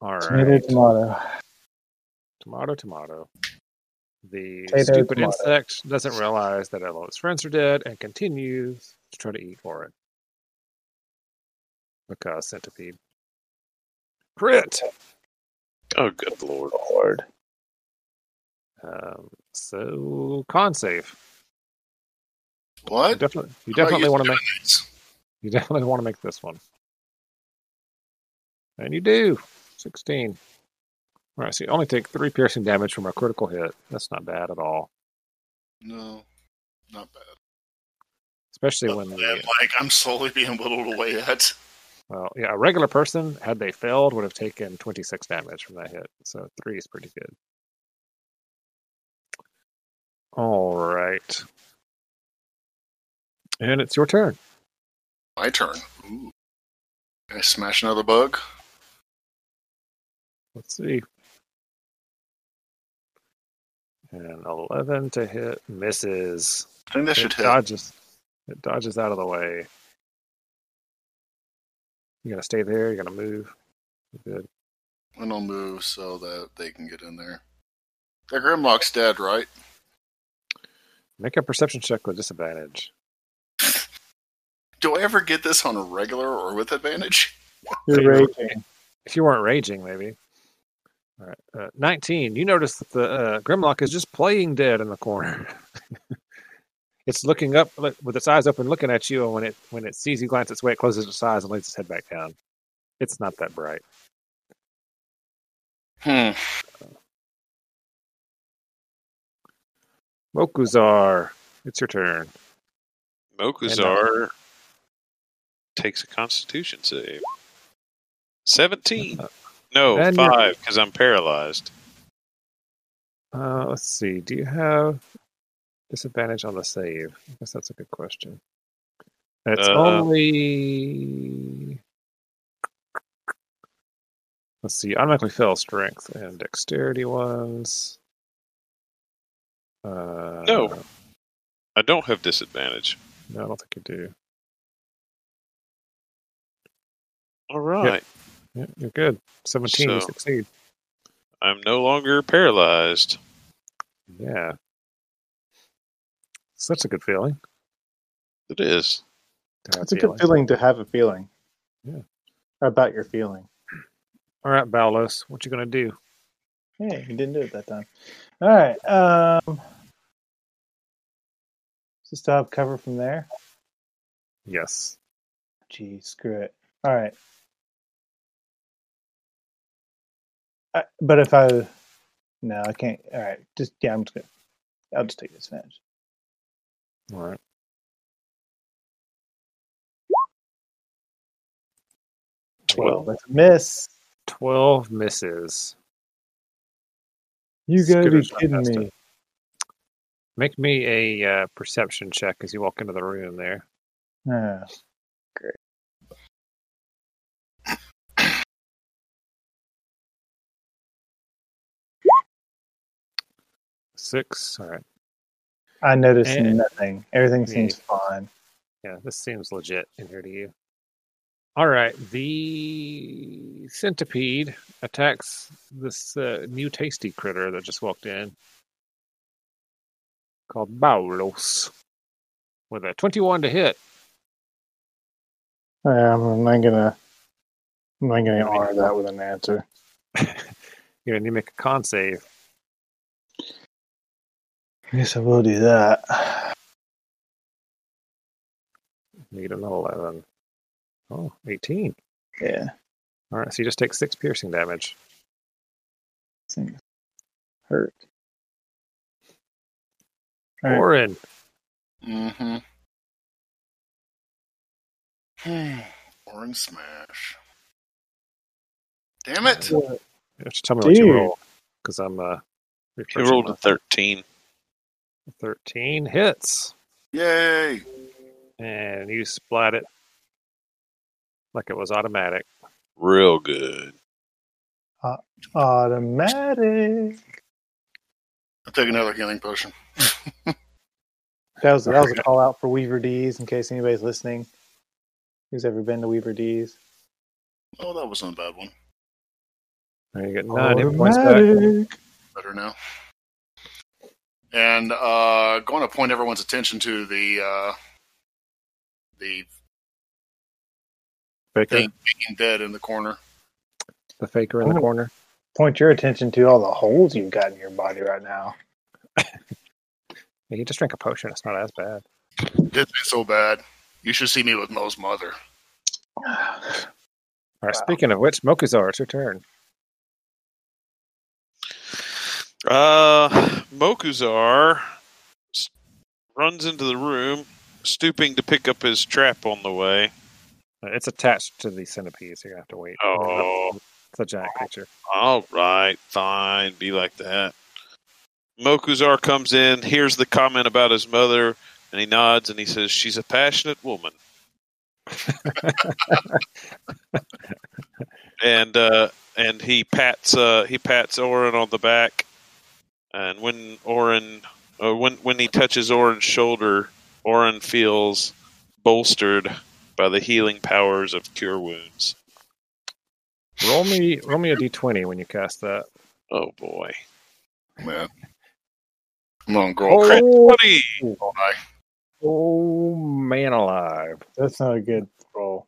All right. Tomato, right. tomato. Tomato, tomato. The Potato, stupid tomato. insect doesn't realize that all its friends are dead and continues to try to eat for it. Because centipede. Crit! Oh, good lord. Lord. Um, so con save. You What? definitely, you definitely want to make this? you definitely want to make this one. And you do. Sixteen. All right, so you only take three piercing damage from a critical hit. That's not bad at all. No, not bad. Especially But when like I'm slowly being whittled away at. well, yeah, a regular person, had they failed, would have taken twenty six damage from that hit. So three is pretty good. All right. And it's your turn. My turn. Ooh. Can I smash another bug? Let's see. And 11 to hit misses. I think that should it hit. dodges. It dodges out of the way. You gonna stay there? You gonna move? Good. And I'll move so that they can get in there. That Grimlock's dead, right? Make a perception check with disadvantage. Do I ever get this on a regular or with advantage? You're raging. If you weren't raging, maybe. All right. Uh, 19. You notice that the uh, Grimlock is just playing dead in the corner. it's looking up look, with its eyes open, looking at you, and when it when it sees you glance its way, it closes its eyes and lays its head back down. It's not that bright. Hmm. Mokuzar, it's your turn. Mokuzar takes a Constitution save. Seventeen. No, And five because I'm paralyzed. Uh, let's see. Do you have disadvantage on the save? I guess that's a good question. It's Uh, only. Let's see. Automatically fail strength and dexterity ones. Uh, No. I don't have disadvantage. No, I don't think you do. All right. Yeah, you're good. 17, you So- succeed. I'm no longer paralyzed. Yeah. Such a good feeling. It is. to have It's a good feeling to have a feeling. Yeah. About your feeling. All right, Balos, what you gonna do? Hey, you didn't do it that time. All right. Um, just still have cover from there. Yes. Gee, screw it. All right. I, but if I, no, I can't. All right, just yeah, I'm just gonna. I'll just take disadvantage. All right. Twelve. That's a miss. 12 misses. You gotta be Scooter's not kidding me. it. Make me a uh, perception check as you walk into the room there. Ah, Six. All right. I noticed And- nothing. Everything seems fine. Yeah, this seems legit in here to you. All right. The centipede attacks this uh, new tasty critter that just walked in called Balos with a 21 to hit. Yeah, I'm not gonna. I'm not gonna honor that with an answer. You're going to make a con save. I guess I will do that. Need an 11. Oh, 18. Yeah. All right. So you just take six piercing damage. Things hurt. All right. Orin. Mm-hmm. Hmm. Orange smash. Damn it! You have to tell me what you Dude. roll because I'm uh, He refreshing rolled a 13. 13 hits. Yay! And you splat it like it was automatic. Real good. Uh, automatic. I'll take another healing potion. That was that was a call out for Weaver D's in case anybody's listening. Who's ever been to Weaver D's? Oh, that wasn't a bad one. Now you get nine hit points back. Better now. And uh, going to point everyone's attention to the uh, the Faker, thing being dead in the corner. the faker in the corner. Point your attention to all the holes you've got in your body right now. Yeah, you just drank a potion. It's not as bad. It's so bad. You should see me with Mo's mother. All right. Speaking of which, Mokuzar, it's your turn. Uh, Mokuzar runs into the room, stooping to pick up his trap on the way. It's attached to the centipede, so you have to wait. Oh. It's a giant creature. All right, fine, be like that. Mokuzar comes in, hears the comment about his mother, and he nods and he says, "She's a passionate woman." and uh, and he pats uh, he pats Orin on the back, and when Orin uh, when when he touches Orin's shoulder, Orin feels bolstered by the healing powers of cure wounds. Roll me, roll me a d20 when you cast that. Oh boy! Man. I'm going to Oh. crit. Twenty. Oh man, alive! That's not a good roll.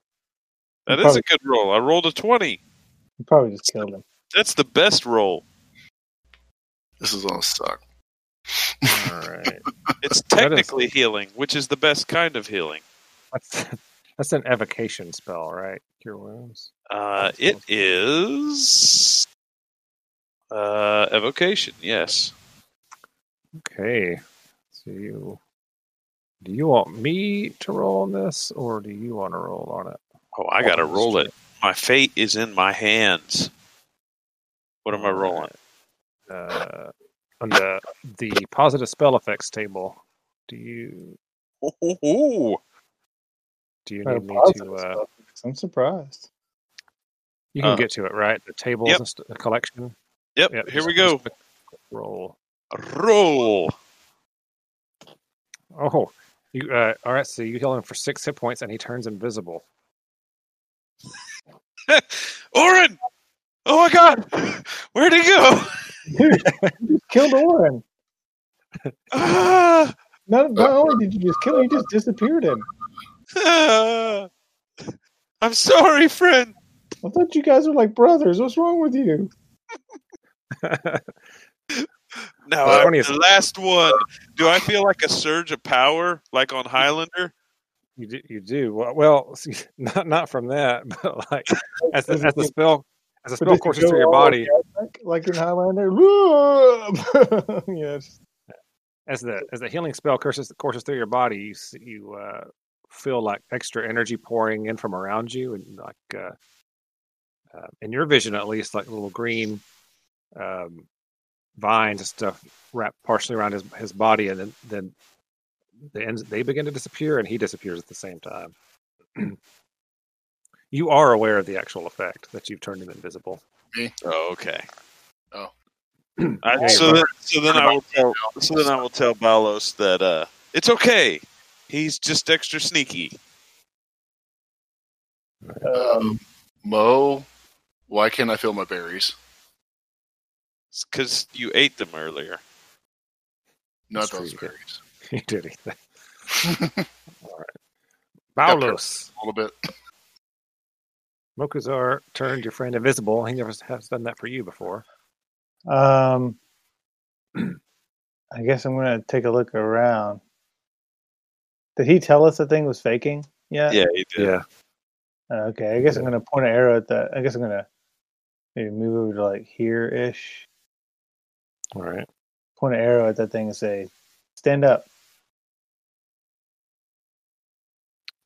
That You is a good roll. I rolled a 20. You probably just killed him. That's the best roll. This is all to suck. All right, It's That is- technically healing, which is the best kind of healing. that's that's an evocation spell, right? Cure wounds. Uh, it is uh, evocation, yes. Okay, so you do you want me to roll on this, or do you want to roll on it? Oh, I got to roll it. My fate is in my hands. What am I rolling? Uh, on the the positive spell effects table, do you Ooh. do you Uh, need me to? Uh. I'm surprised. you can Uh, get to it, right? The tables, yep. and st- the collection. Yep, Yep, here just- we go. Roll. Roll. Oh, you uh, all right? So you heal him for six hit points, and he turns invisible. Orin! Oh my god! Where'd he go? Dude, you just killed Orin. Ah! Not, not only did you just kill him, you just disappeared him. Ah! I'm sorry, friend. I thought you guys were like brothers. What's wrong with you? Now Uh, I'm the last one. Do I feel like a surge of power, like on Highlander? you do. You do well. well see, not not from that, but like as the, as the spell as the spell courses through your body, Like, like in Highlander. yes. as the as the healing spell courses courses through your body, you you uh, feel like extra energy pouring in from around you, and like uh, uh, in your vision at least, like little green um, vines and stuff wrapped partially around his his body, and then then the ends they begin to disappear, and he disappears at the same time. you are aware of the actual effect that you've turned him invisible. Oh, okay. Oh. I- Hey, so, then, so then I will tell. So then I will tell Balos that uh, it's okay. He's just extra sneaky. Um, Mo, why can't I feel my berries? because you ate them earlier. Not That's those you berries. you did eat that. All right. Balos. A little bit. Mokuzar turned your friend invisible. He never has done that for you before. Um, I guess I'm gonna take a look around. Did he tell us the thing was faking? Yeah. Yeah, he did. Yeah. Okay. I guess I'm gonna point an arrow at that. I guess I'm gonna maybe move over to like here ish. All right. Point an arrow at that thing and say, "Stand up."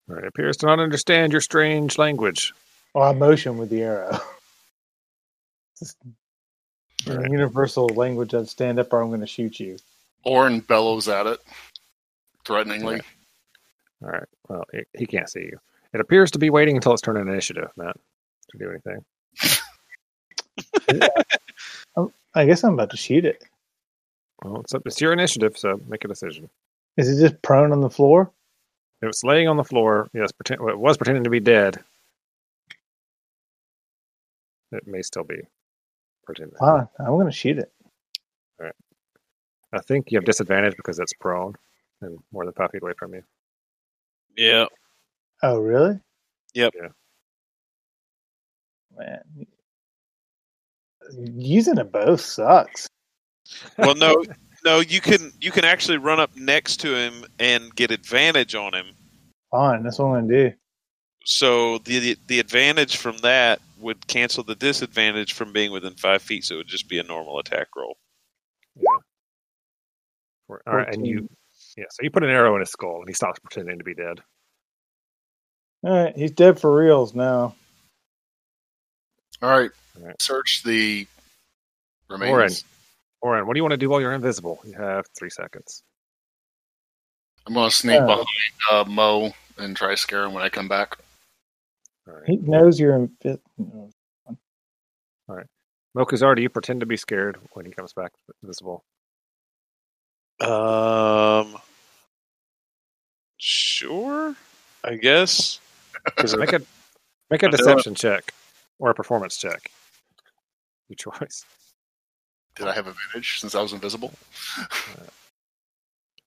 All right. Appears to not understand your strange language. Oh, I motion with the arrow. Just All in right. universal language of stand up or I'm going to shoot you. Orin bellows at it, threateningly. All right. Well, he, he can't see you. It appears to be waiting until it's turned in initiative, Matt, to do anything. Oh, I guess I'm about to shoot it. Well, it's, up, it's your initiative, so make a decision. Is it just prone on the floor? It was laying on the floor. Yes, pretend, well, it was pretending to be dead. It may still be pretending. Fine, I'm going to shoot it. All right. I think you have disadvantage because it's prone and more than five feet away from you. Yeah. Oh, really? Yep. Yeah. Man, using a bow sucks. Well, no, no. You can you can actually run up next to him and get advantage on him. Fine, that's what I'm going to do. So the the advantage from that would cancel the disadvantage from being within five feet. So it would just be a normal attack roll. Yeah. All right, and you, yeah. So you put an arrow in his skull, and he stops pretending to be dead. All right, he's dead for reals now. All right. All right. Search the Orin, remains. Orin, Orin, what do you want to do while you're invisible? You have three seconds. I'm going to sneak Oh. behind uh, Mo and try to scare him when I come back. All right. He knows you're in. Mokuzar, do you pretend to be scared when he comes back visible? Um. Sure. I guess. Make a make a I'll do it. deception check or a performance check. Your choice. Did I have advantage since I was invisible?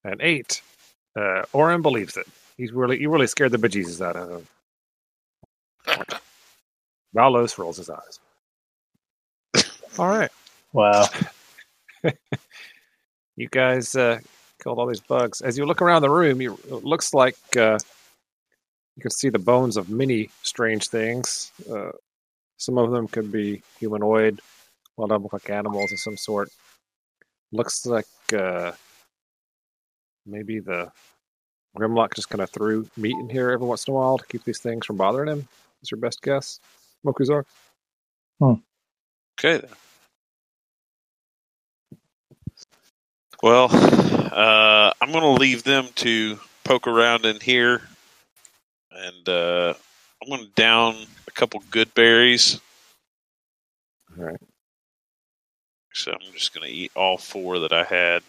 An eight. Uh, Orin believes it. He's really you really scared the bejesus out of him. Balos rolls his eyes. All right, Wow. you guys uh, killed all these bugs. As you look around the room, you, it looks like uh, you can see the bones of many strange things. Uh, some of them could be humanoid, well, them look like animals of some sort. Looks like uh, maybe the Grimlock just kind of threw meat in here every once in a while to keep these things from bothering him. Is your best guess, Mokuzar? Okay then. Well, uh, I'm going to leave them to poke around in here, and uh, I'm going to down a couple good berries. All right. So I'm just going to eat all four that I had.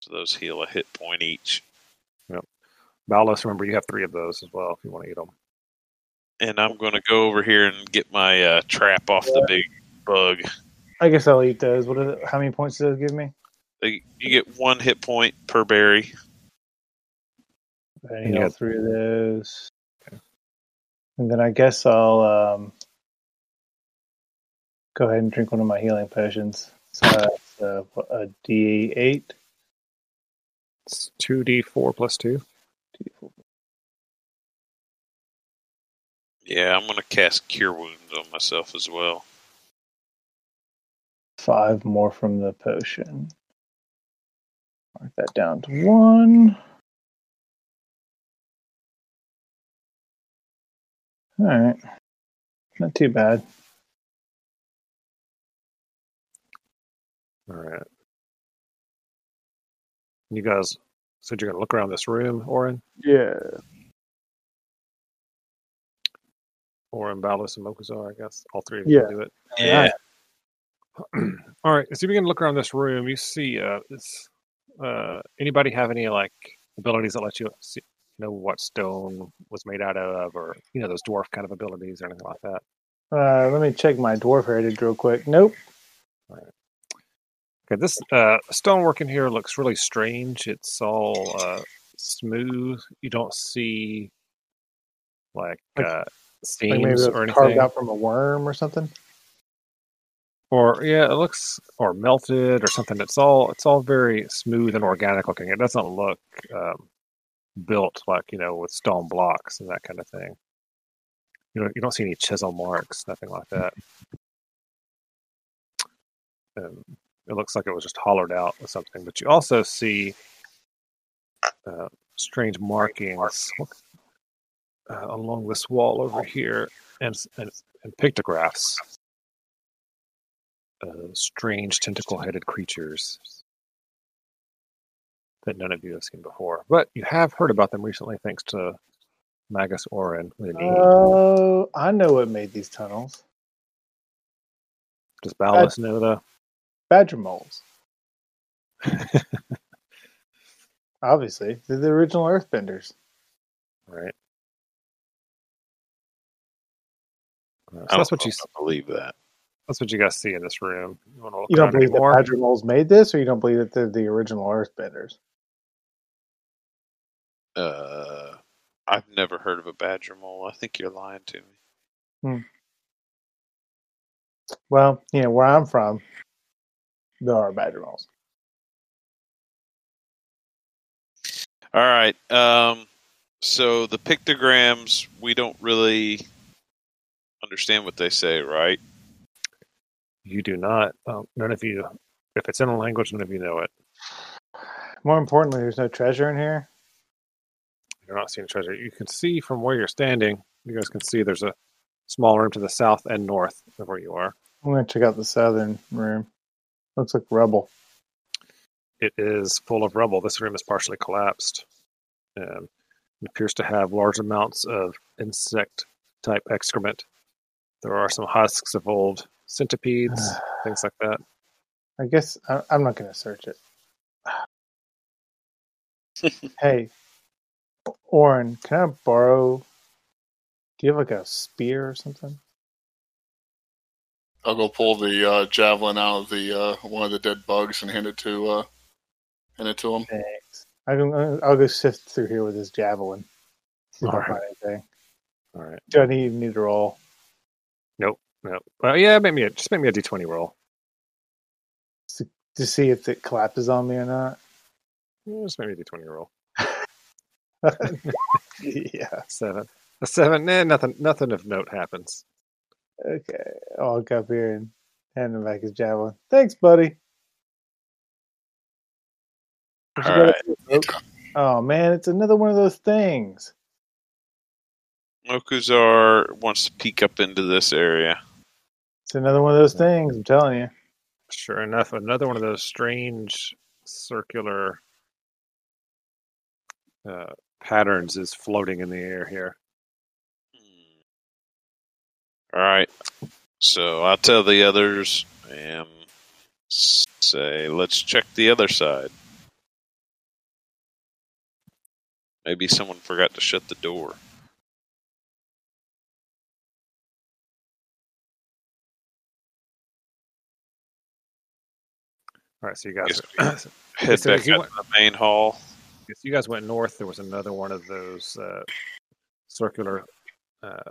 So those heal a hit point each. Yep. Balos, remember you have three of those as well if you want to eat them. And I'm going to go over here and get my uh, trap off the big bug. I guess I'll eat those. What? Are the, how many points does those give me? They, you get one hit point per berry. I need Yeah. all three of those. And then I guess I'll um, go ahead and drink one of my healing potions. So that's uh, a D8. It's 2d4 plus 2. Yeah, I'm going to cast Cure Wounds on myself as well. Five more from the potion. Mark that down to one. All right. Not too bad. All right. You guys said you're going to look around this room, Orin? Yeah. Orin, Balos, and Mokuzar, I guess. All three of you Yeah. can do it. Yeah. All right. So you begin to look around this room. You see, uh, this, uh, anybody have any like abilities that let you see, know what stone was made out of, or you know those dwarf kind of abilities or anything like that? Uh, let me check my dwarf heritage real quick. Nope. Okay, this uh, stonework in here looks really strange. It's all uh, smooth. You don't see like Like- uh, Like maybe it seams was or carved out from a worm or something. Or yeah, it looks or melted or something. It's all it's all very smooth and organic looking. It doesn't look um, built like you know with stone blocks and that kind of thing. You know, you don't see any chisel marks, nothing like that. Um, it looks like it was just hollowed out or something. But you also see uh, strange markings uh, along this wall over here, and and, and pictographs uh, strange tentacle-headed creatures that none of you have seen before. But you have heard about them recently, thanks to Magus Orin with an E. Oh, I know what made these tunnels. Does Balos know though? Badger moles. Obviously, they're the original Earthbenders. Right. So that's what you know if I believe that. that's what you guys see in this room. You, wanna You don't around believe that anymore? Badger moles made this, or you don't believe that they're the original Earthbenders? Uh, I've never heard of a badger mole. I think you're lying to me. Hmm. Well, you know where I'm from, there are Badger moles. All right. Um, so the pictograms, we don't really understand what they say, right? You do not. Um, none of you. If it's in a language, none of you know it. More importantly, there's no treasure in here. You're not seeing treasure. You can see from where you're standing. You guys can see there's a small room to the south and north of where you are. I'm gonna check out the southern room. Looks like rubble. It is full of rubble. This room is partially collapsed. Um, it appears to have large amounts of insect type excrement. There are some husks of old centipedes, things like that. I guess I, I'm not gonna search it. hey, Orin, can I borrow? Do you have like a spear or something? I'll go pull the uh, javelin out of the uh, one of the dead bugs and hand it to uh, hand it to him. Thanks. I can, I'll go sift through here with this javelin. See if I All find anything. All right. Do I need, need to roll? No. Well, yeah, make me a, just make me a d20 roll. to see if it collapses on me or not. Yeah, Just make me a d20 roll. yeah. Seven. A seven. Nah, nothing. Nothing of note happens. Okay. I'll walk up here and hand him back his javelin. Thanks, buddy. What you All got right. up here, folks? Oh man, it's another one of those things. Mokuzar wants to peek up into this area. It's another one of those things. I'm telling you. Sure enough, another one of those strange circular uh, patterns is floating in the air here. All right. So I'll tell the others and say, let's check the other side. Maybe someone forgot to shut the door. All right, so you guys, Head so back out to the main hall. if you guys went north, there was another one of those uh, circular uh,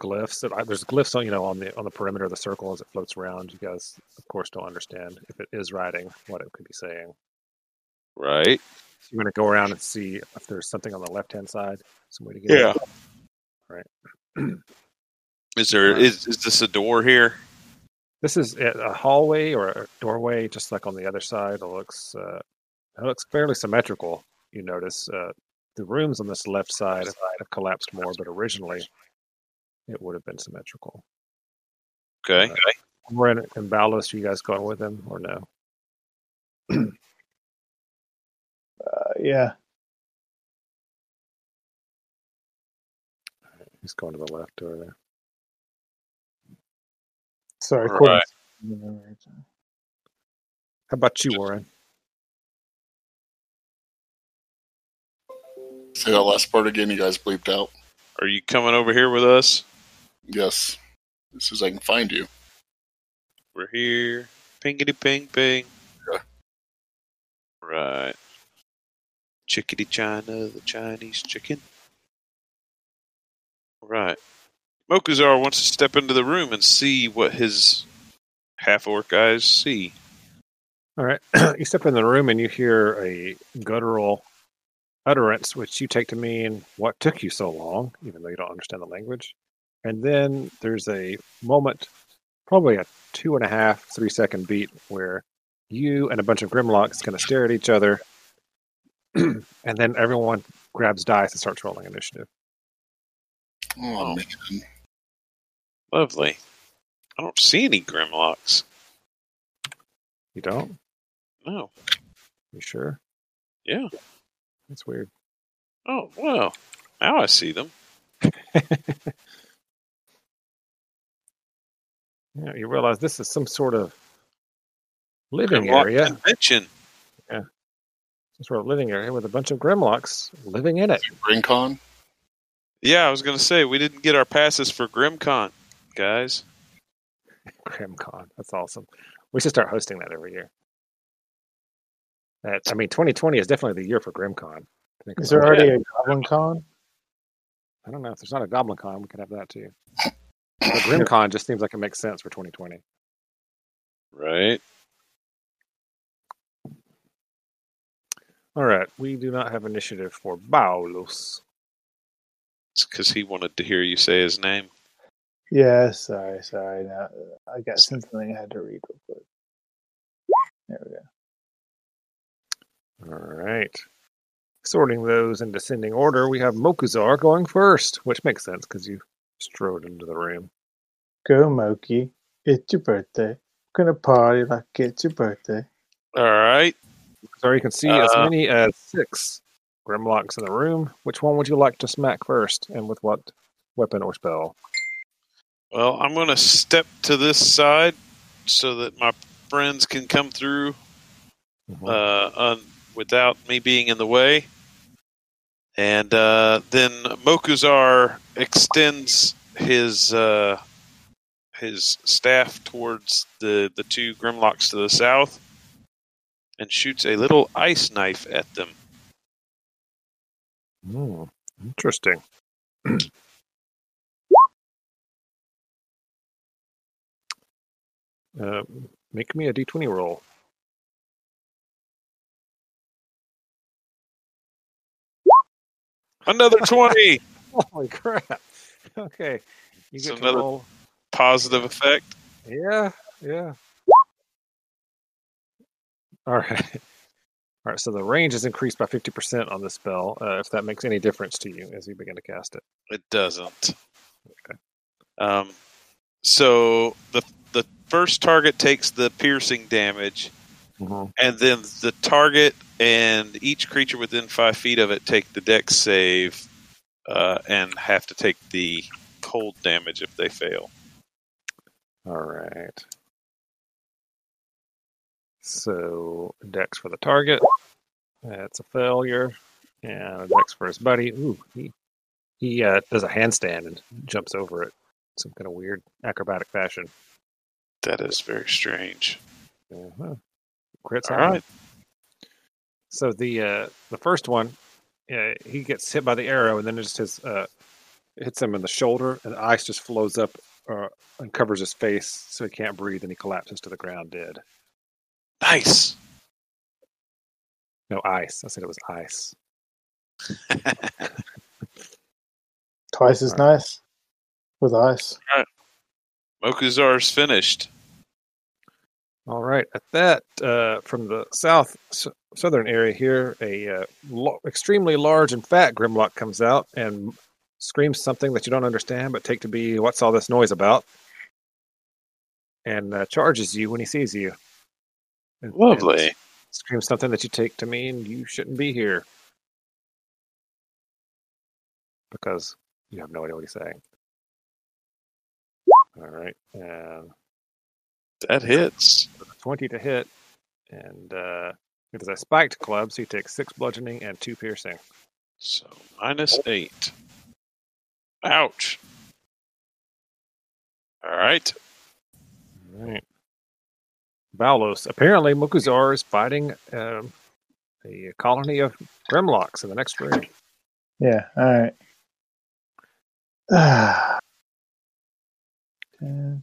glyphs. That I, there's glyphs on you know on the on the perimeter of the circle as it floats around. You guys, of course, don't understand if it is writing what it could be saying. Right? So you're going to go around and see if there's something on the left hand side. Some way to get Yeah. in. Right. Is there is is this a door here? This is a a hallway or a doorway, just like on the other side. It looks uh, it looks fairly symmetrical. You notice uh, the rooms on this left side have collapsed more, but originally it would have been symmetrical. Okay. Uh, We're in, in Balos. You guys going with him or no? Uh, yeah. He's going to the left over there. Sorry. All according right. to- How about you, Warren? Say that last part again. You guys bleeped out. Are you coming over here with us? Yes. As soon as I can find you. We're here. Pingity ping ping. Yeah. Right. Chickadee China, the Chinese chicken. Right. Mokuzar wants to step into the room and see what his half orc eyes see. All right. you step in the room and you hear a guttural utterance, which you take to mean what took you so long, even though you don't understand the language. And then there's a moment, probably a two and a half, three second beat, where you and a bunch of Grimlocks kind of stare at each other. and then everyone grabs dice and starts rolling initiative. Oh, Oh. man. Lovely. I don't see any Grimlocks. You don't? No. You sure? Yeah. That's weird. Oh, well. Now I see them. Yeah, you realize this is some sort of living Grimlock area, convention. Yeah. Some sort of living area with a bunch of Grimlocks living in it. GrimCon. Yeah, I was going to say we didn't get our passes for GrimCon, guys. GrimCon, that's awesome. We should start hosting that every year. That I mean, 2020 is definitely the year for GrimCon. I Is there it. already a Goblin Con? I don't know if there's not a Goblin Con, we could have that too. But GrimCon just seems like it makes sense for 2020. Right? All right, we do not have initiative for Balos. It's because he wanted to hear you say his name. Yeah, sorry, sorry. Now I got something I had to read real quick. There we go. All right. Sorting those in descending order, we have Mokuzar going first, which makes sense because you strode into the room. Go, Moki. It's your birthday. We're gonna party like it's your birthday. All right. So you can see as Uh, many as six Grimlocks in the room. Which one would you like to smack first, and with what weapon or spell? Well, I'm going to step to this side so that my friends can come through uh, un- without me being in the way. And uh, then Mokuzar extends his uh, his staff towards the, the two Grimlocks to the south and shoots a little ice knife at them. Hmm, interesting. uh, make me a d20 roll. Another 20! Holy crap! Okay, you So get another- roll. Positive effect. Yeah, yeah. All right. All right, so the range is increased by 50% on this spell, uh, if that makes any difference to you as you begin to cast it. It doesn't. Okay. Um, so the the first target takes the piercing damage, and then the target and each creature within five feet of it take the dex save, uh, and have to take the cold damage if they fail. All right. So, dex for the target. That's a failure. And a dex for his buddy. Ooh, he, he uh, does a handstand and jumps over it. In some kind of weird acrobatic fashion. That is very strange. Uh-huh. Crits All happen. right. So the uh, the first one, uh, he gets hit by the arrow, and then it just his, uh, hits him in the shoulder, and the ice just flows up uh, and covers his face, so he can't breathe, and he collapses to the ground dead. Nice. No ice. I said it was ice. Twice as Alright. nice with ice. Mokuzar's finished. All right. At that, uh, from the south s- southern area here, a uh, lo- extremely large and fat Grimlock comes out and screams something that you don't understand, but take to be what's all this noise about, and uh, charges you when he sees you. And- and Lovely. screams something that you take to mean you shouldn't be here because you have no idea what he's saying. All right. And That hits. 20 to hit, and uh, it is a spiked club, so you take six bludgeoning and two piercing. So minus eight. Ouch. All right. All right. Balos. Apparently, Mokuzar is fighting um, a colony of Grimlocks in the next room. Yeah, alright. Ah.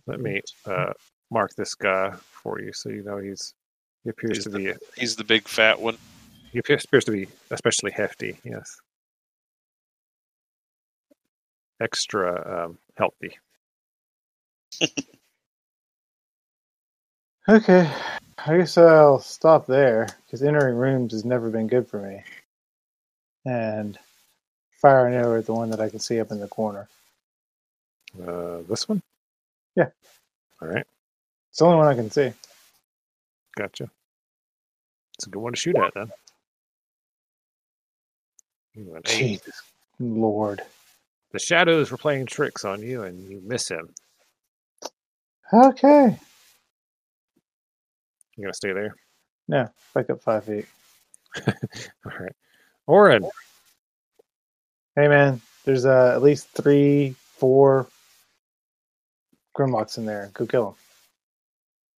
Let me uh, mark this guy for you so you know he's he appears He's to the- be He's the big fat one. he appears appears to be especially hefty. Yes, extra um, healthy. Okay, I guess I'll stop there because entering rooms has never been good for me. And fire an arrow at the one that I can see up in the corner. Uh, this one. Yeah. All right. It's the only one I can see. Gotcha. It's a good one to shoot at then. Ooh, an eight. Jesus Lord. The shadows were playing tricks on you, and you miss him. Okay. You gonna stay there? No, back up five feet. All right. Orin, Hey man, there's uh, at least three, four Grimlocks in there. Go kill them.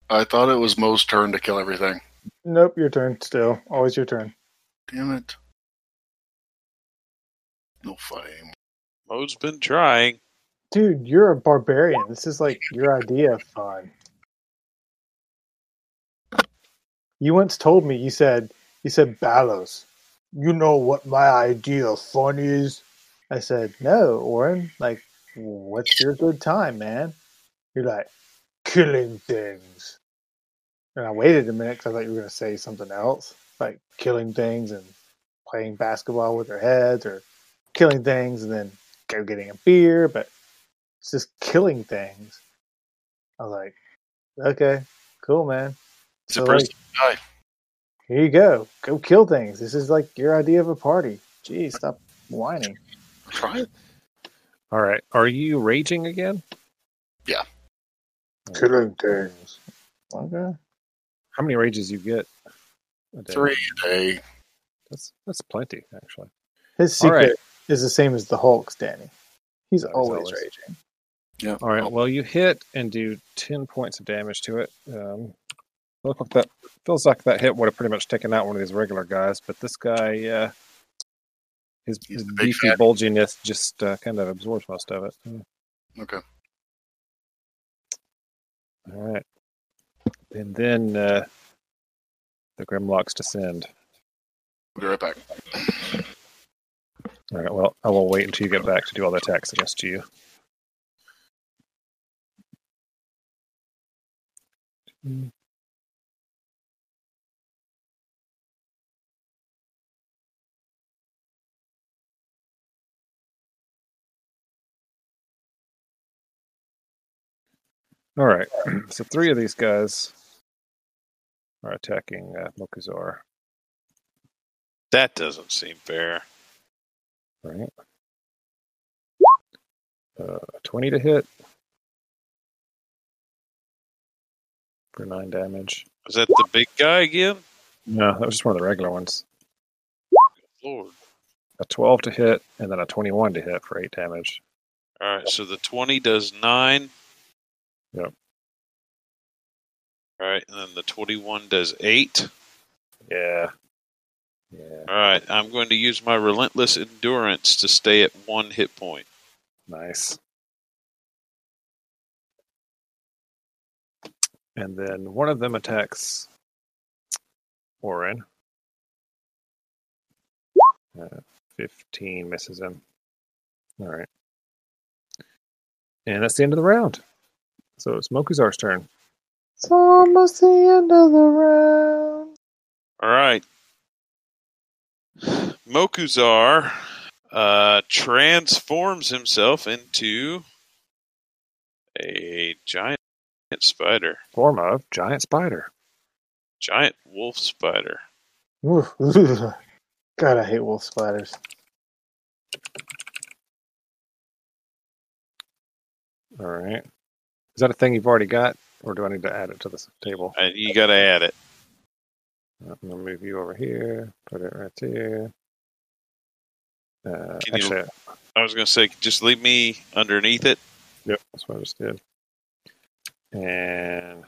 I thought it was Mo's turn to kill everything. Nope, your turn still. Always your turn. Damn it. No fighting. Mo's been trying. Dude, you're a barbarian. This is like your idea of fun. You once told me, you said, you said, Balos, you know what my idea of fun is? I said, no, Orin. Like, what's your good time, man? You're like, killing things. And I waited a minute because I thought you were going to say something else, like killing things and playing basketball with their heads or killing things and then go getting a beer, but it's just killing things. I was like, okay, cool, man. It's So, a person guy. Here you go. Go kill things. This is like your idea of a party. Jeez, stop whining. Try it. all right. Are you raging again? Killing things. Okay. How many rages you get? a day? Three a day. That's that's plenty actually. His secret right. is the same as the Hulk's, Danny. He's always always- raging. Yeah. All right. Well, you hit and do ten points of damage to it. Um, look like that feels like that hit would have pretty much taken out one of these regular guys, but this guy, uh, his, his beefy fatty. bulginess just uh, kind of absorbs most of it. Okay. All right. And then uh, the Grimlocks descend. We'll be right back. All right. Well, I will wait until you get back to do all the attacks against you. All right. So three of these guys are attacking uh, Mokuzar. That doesn't seem fair. Right. Uh, 20 to hit for 9 damage. Is that the big guy again? No, that was just one of the regular ones. Lord. A 12 to hit, and then a 21 to hit for 8 damage. All right, so the 20 does 9. Yep. All right, and then the 21 does 8. Yeah. Yeah. All right, I'm going to use my relentless endurance to stay at 1 hit point. Nice. And then one of them attacks Orin. Uh, 15 misses him. All right. And that's the end of the round. So it's Mokuzar's turn. It's almost the end of the round. All right. Mokuzar uh, transforms himself into a giant spider, Form of giant spider. giant wolf spider. Ooh, ooh. God, I hate wolf spiders. All right. Is that a thing you've already got, or do I need to add it to this table? And you got to add it. I'm gonna move you over here. Put it right there. Uh, Can you- actually, I was going to say, just leave me underneath it. Yep, that's what I just did. And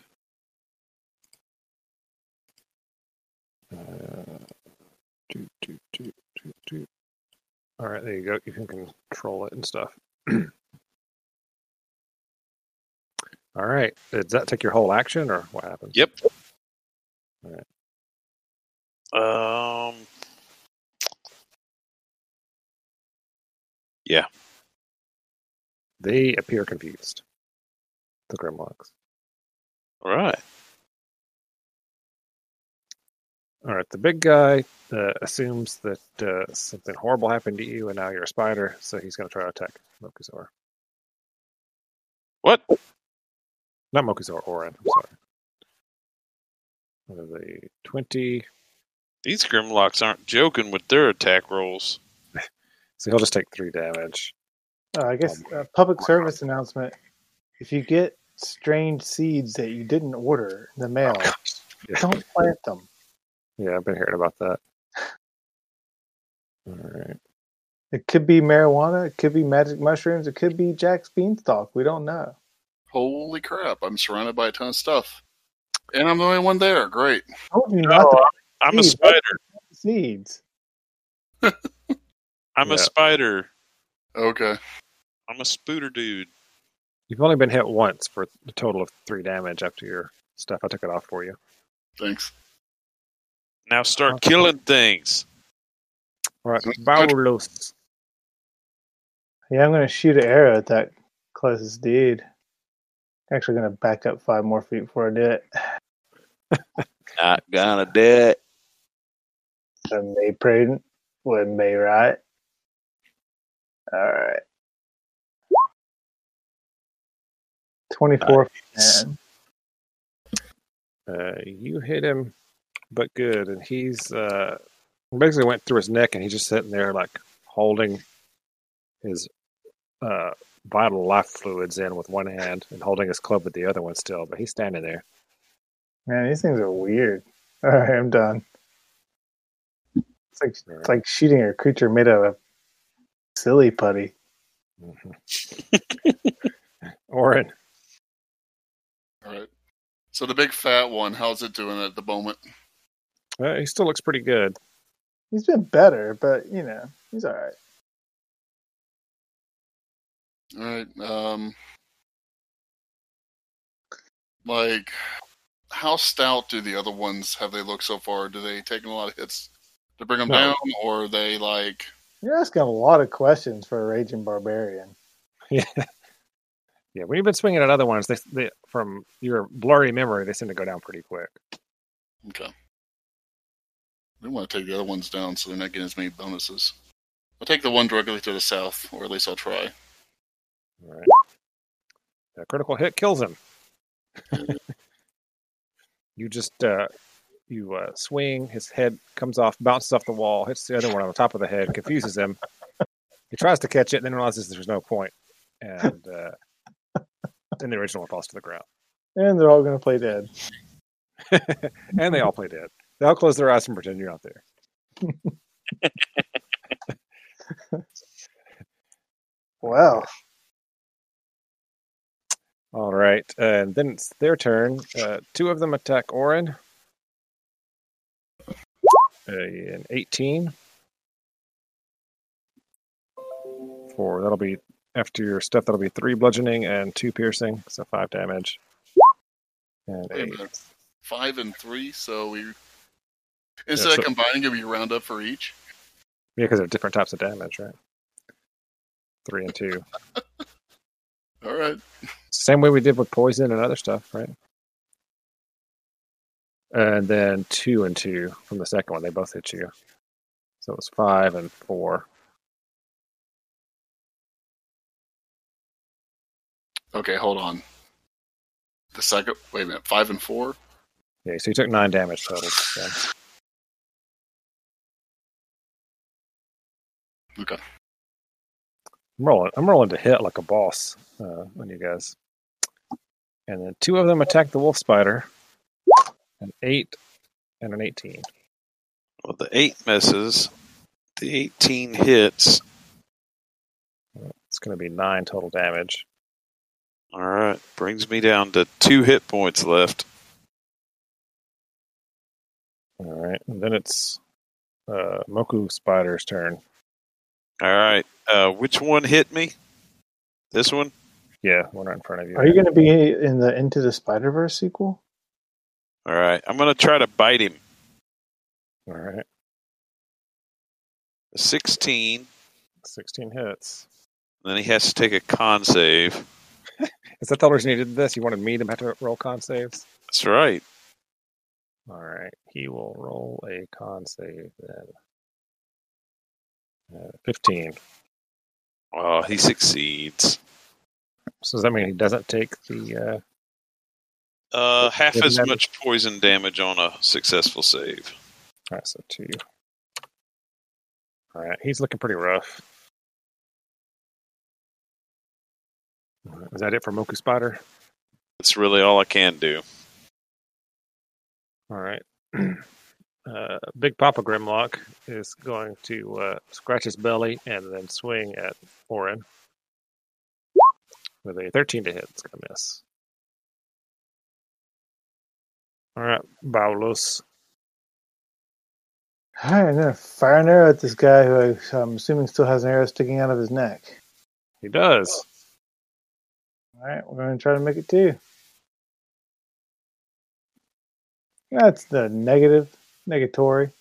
uh, do, do, do. all right, there you go. You can control it and stuff. all right, does that take your whole action, or what happens? Yep. All right. Um. Yeah. They appear confused. The Grimlocks. All right. All right, the big guy uh, assumes that uh, something horrible happened to you, and now you're a spider, so he's going to try to attack Mokuzar. What? Not Mokuzar, Orin. I'm sorry. What are they? 20. These Grimlocks aren't joking with their attack rolls. So he'll just take three damage. Uh, I guess uh, public service announcement. If you get strange seeds that you didn't order in the mail. Yeah. Don't plant them. Yeah, I've been hearing about that. All right. It could be marijuana. It could be magic mushrooms. It could be Jack's beanstalk. We don't know. Holy crap! I'm surrounded by a ton of stuff, and I'm the only one there. Great. I told you not oh, to I'm a spider. seeds. I'm Yeah. a spider. Okay. I'm a spooter dude. You've only been hit once for a total of three damage after your stuff. I took it off for you. Thanks. Now start killing things. All right, So- Balos. Yeah, I'm going to shoot an arrow at that closest dude. Actually, going to back up five more feet before I do it. Not gonna do it. When may prudent, when may right. All right. 24 Nice. Uh, you hit him, but good. And he's uh, basically went through his neck, and he's just sitting there, like holding his uh, vital life fluids in with one hand and holding his club with the other one still. But he's standing there. Man, these things are weird. All right, I'm done. It's like it's like shooting a creature made out of silly putty. Mhm. Orin, All right. So the big fat one, how's it doing at the moment? uh, he still looks pretty good. He's been better, but you know he's all right. All right. Um, like, how stout do the other ones have they looked so far? Do they taken a lot of hits to bring them No. down, or are they like? You're asking a lot of questions for a raging barbarian. Yeah. Yeah, when you've been swinging at other ones, they, they from your blurry memory, they seem to go down pretty quick. Okay. We want to take the other ones down so they're not getting as many bonuses. I'll take the one directly to the south, or at least I'll try. All right. A critical hit kills him. you just uh, you uh, swing, his head comes off, bounces off the wall, hits the other one on the top of the head, confuses him. He tries to catch it, then realizes there's no point, and uh, then the original one falls to the ground. And they're all going to play dead. and they all play dead. They all close their eyes and pretend you're not there. Wow. All right, and then it's their turn. Uh, two of them attack Orin. An 18. For that'll be after your stuff. That'll be three bludgeoning and two piercing, so five damage. And Wait a a, minute. Five and three, so we instead so- of combining it, we round up for each. yeah, because they're different types of damage, right? Three and two. All right. Same way we did with poison and other stuff, right? And then two and two from the second one. They both hit you. So it was five and four. Okay, hold on. The second, wait a minute, five and four. Yeah, so you took nine damage total. Okay. I'm rolling. I'm rolling to hit like a boss uh, on you guys. And then two of them attack the wolf spider. An eight and an eighteen. Well, the eight misses. The eighteen hits. It's going to be nine total damage. All right, brings me down to two hit points left. All right, and then it's uh, Moku spider's turn. All right, uh, which one hit me? This one. Yeah, one right in front of you. Are you going to be in the Into the Spider Verse sequel? All right, I'm gonna try to bite him. All right, Sixteen. sixteen hits. Then he has to take a con save. Is that the only reason you did this? You wanted me to have to roll con saves? That's right. All right, he will roll a con save then. Uh, Fifteen. Oh, he succeeds. So does that mean he doesn't take the? Uh, Uh, half as matter. much poison damage on a successful save. all right, so two. All right, he's looking pretty rough. Is that it for Moku Spider? That's really all I can do. All right. Uh, Big Papa Grimlock is going to uh, scratch his belly and then swing at Orin with a 13 to hit. It's going to miss. All right, Balos. All right, I'm gonna fire an arrow at this guy who I, I'm assuming still has an arrow sticking out of his neck. He does. All right, we're gonna try to make it two. That's the negative, negatory.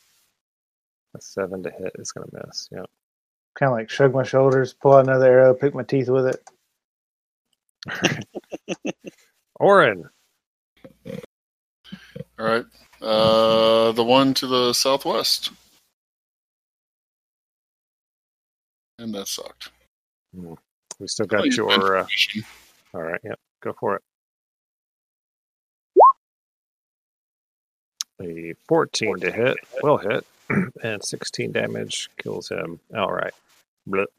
A seven to hit is going to miss. Yeah. Kind of like shrug my shoulders, pull out another arrow, pick my teeth with it. Orin. All right. Uh, the one to the southwest. And that sucked. We still got Oh, your. Uh, all right. Yep. Go for it. A 14 to hit will hit, and 16 damage kills him outright. Blip.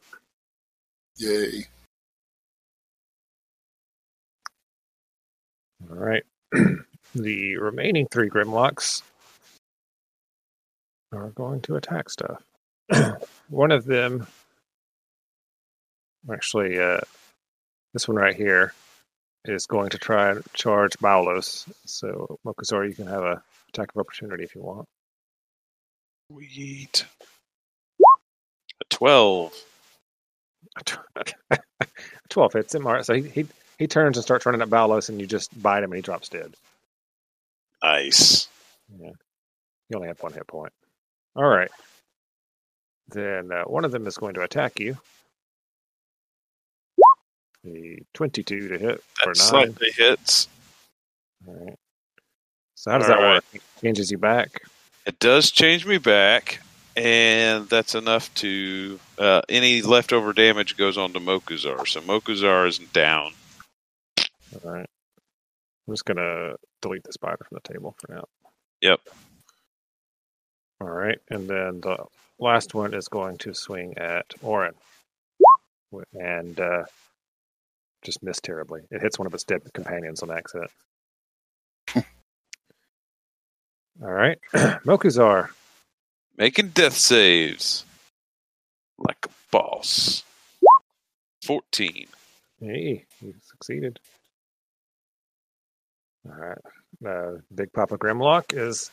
Yay. All right. the remaining three Grimlocks are going to attack stuff. one of them, actually, uh, this one right here, is going to try and charge Balos. So, Mokuzar, you can have a attack of opportunity if you want. Sweet. A 12. 12 hits him. All right. So he, he, he turns and starts running at Balos, and you just bite him, and he drops dead. Nice. Yeah. You only have one hit point. All right. Then uh, one of them is going to attack you. The 22 to hit for That nine. slightly hits. All right. So how does All that right. work? It changes you back. It does change me back, and that's enough to. Uh, any leftover damage goes on to Mokuzar. So Mokuzar is down. All right. I'm just going to delete the spider from the table for now. Yep. All right. And then the last one is going to swing at Orin. And uh, just missed terribly. It hits one of its dead companions on accident. All right. Mokuzar. Making death saves. Like a boss. 14. Hey, you succeeded. All right. Uh, Big Papa Grimlock is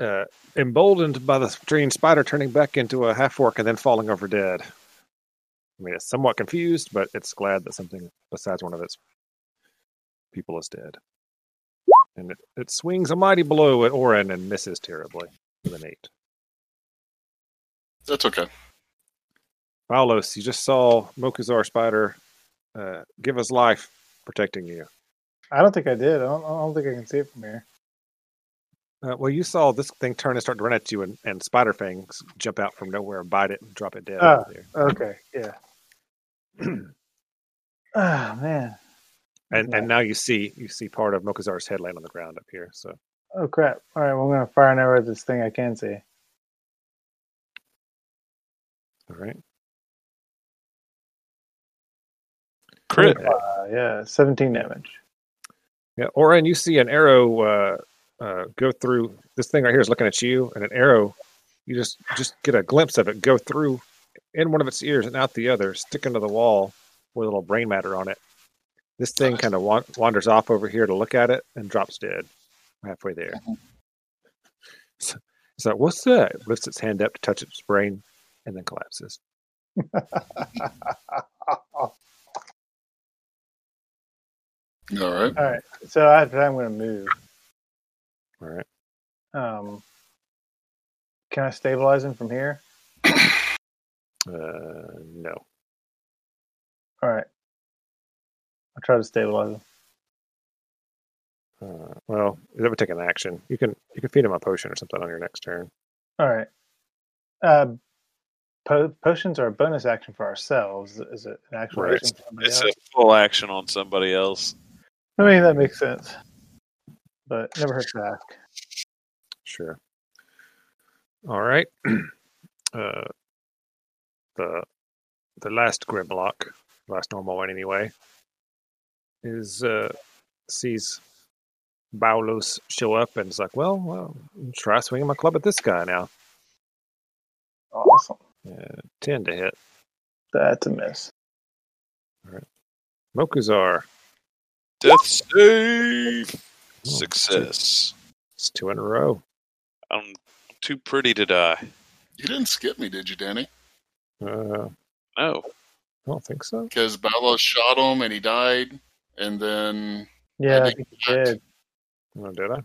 uh, emboldened by the strange spider turning back into a half orc and then falling over dead. I mean, it's somewhat confused, but it's glad that something besides one of its people is dead. And it, it swings a mighty blow at Orin and misses terribly with an eight. That's okay. Balos, you just saw Mokuzar Spider uh, give us life protecting you. I don't think I did. I don't, I don't think I can see it from here. Uh, well, you saw this thing turn and start to run at you, and, and spider fangs jump out from nowhere and bite it and drop it dead. Ah. there. Okay, yeah. Ah man. And Yeah. and now you see you see part of Mokuzar's head laying on the ground up here. So Oh crap! All right, well, I'm gonna fire an arrow at this thing I can see. all right, Crit. Uh, yeah, 17 damage. yeah. Orin, you see an arrow uh, uh, go through this thing right here is looking at you, and an arrow. You just just get a glimpse of it go through in one of its ears and out the other, stick into the wall with a little brain matter on it. This thing kind of wa- wanders off over here to look at it and drops dead halfway there. So, it's like, what's that? It Lifts its hand up to touch its brain and then collapses. All right. All right, so after that, I'm gonna move. All right. Um, can I stabilize him from here? Uh, no. All right. I'll try to stabilize him. Uh, well, that would take an action. You can you can feed him a potion or something on your next turn. All right. Uh, po- potions are a bonus action for ourselves. Is it an actual Right. action somebody It's else? a full action on somebody else. I mean, that makes sense. But never hurts to ask. Sure. All right. uh, the the last Grimlock, last normal one anyway, is uh, sees Balos show up and is like, well, well, try swinging my club at this guy now. Awesome. Uh, 10 to hit. That's a miss. Mokuzar, Death save. Oh, Success. it's two in a row. I'm too pretty to die. You didn't skip me, did you, Danny? Uh, No. I don't think so. Because Balos shot him and he died, and then Yeah, I I think think you did. Oh, did I?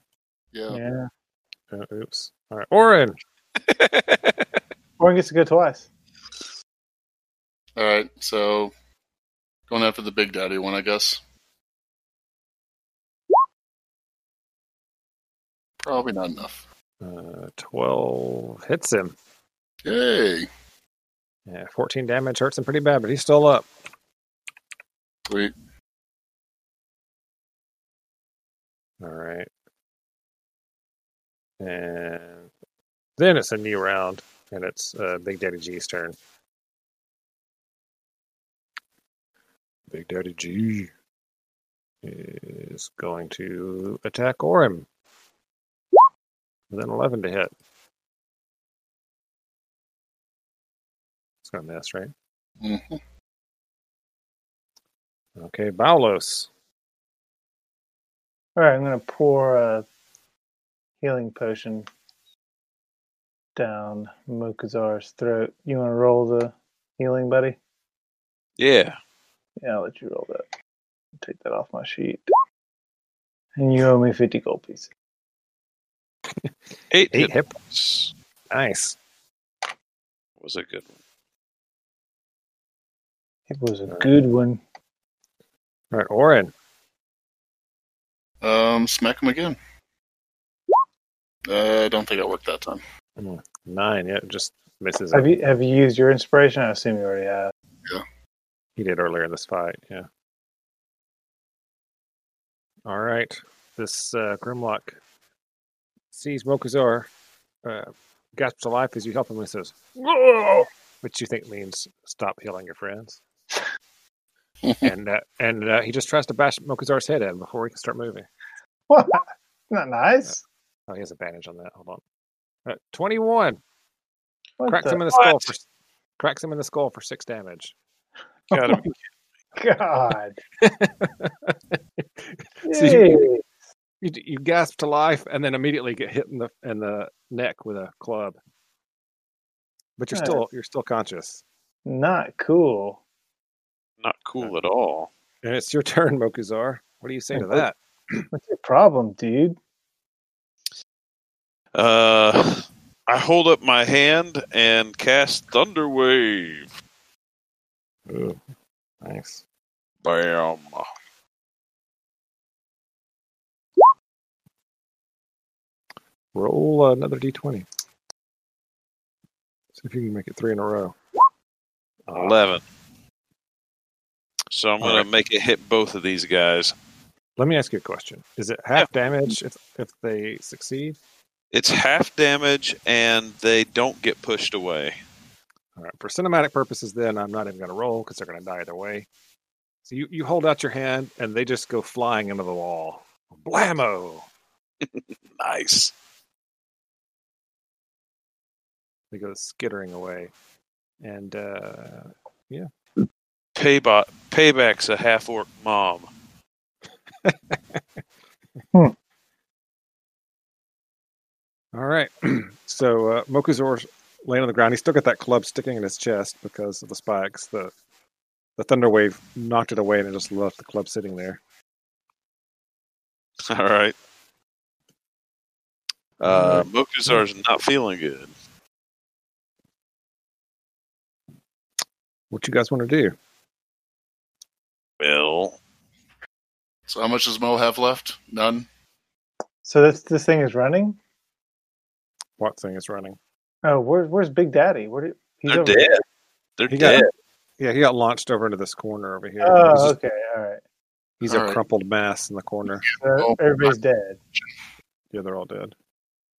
yeah, Yeah. Uh, oops. All right. Orin. Orin gets to go twice. All right, so going after the big daddy one, I guess. Probably not enough. Uh, 12 hits him. Yay! Yeah, 14 damage hurts him pretty bad, but he's still up. Sweet. All right. And then it's a new round, and it's uh, Big Daddy G's turn. Big Daddy G is going to attack Orin with an 11 to hit. It's going to miss, right? hmm Okay, Balos. All right, I'm going to pour a healing potion down Mokuzar's throat. You want to roll the healing, buddy? Yeah. Yeah, I'll let you roll that. Take that off my sheet. And you owe me 50 gold pieces. Eight, Eight hit hit. points. Nice. Was a good one. It was a good one. All right, Orin. Um, smack him again. Uh, I don't think it worked that time. Nine. Yeah, just misses. Have him. you have you used your inspiration? I assume you already have. Yeah, he did earlier in this fight. Yeah. All right. This uh, Grimlock sees Mokuzar uh, gasps to life as you help him and says, "Whoa!" which you think means stop healing your friends. And uh, and uh, he just tries to bash Mokuzar's head in before he can start moving. What? Not nice. Oh, he has advantage on that. Hold on. Uh, Twenty-one What cracks him in the skull for cracks him in the skull for six damage. Gotta be. God. So you- You, you gasp to life and then immediately get hit in the in the neck with a club. But you're still you're still conscious. Not cool. Not cool at all. And it's your turn, Mokuzar. What do you say to Okay. that? What's your problem, dude? Uh, I hold up my hand and cast Thunder Wave. Ooh, nice. Bam. Roll another d20. See if you can make it three in a row. Ah, 11. So I'm going right. to make it hit both of these guys. Let me ask you a question. Is it half damage if, if they succeed? It's half damage and they don't get pushed away. All right. For cinematic purposes, then I'm not even going to roll because they're going to die either way. So you, you hold out your hand and they just go flying into the wall. Blammo! Nice. They go skittering away. And uh, yeah. Paybot, payback's a half orc mom. all right. so uh, Mokuzar's laying on the ground. He's still got that club sticking in his chest because of the spikes. The the thunder wave knocked it away and it just left the club sitting there. All right. Uh, Mokuzar's not feeling good. What you guys want to do? Well, So how much does Mo have left? None. So this this thing is running. What thing is running? Oh, where's where's Big Daddy? Where did, he's they're dead. there. They're He got- dead. Yeah, he got launched over into this corner over here. he's Oh, just- okay, all right. he's All a right. crumpled mass in the corner. So Oh, everybody's dead. Yeah, they're all dead.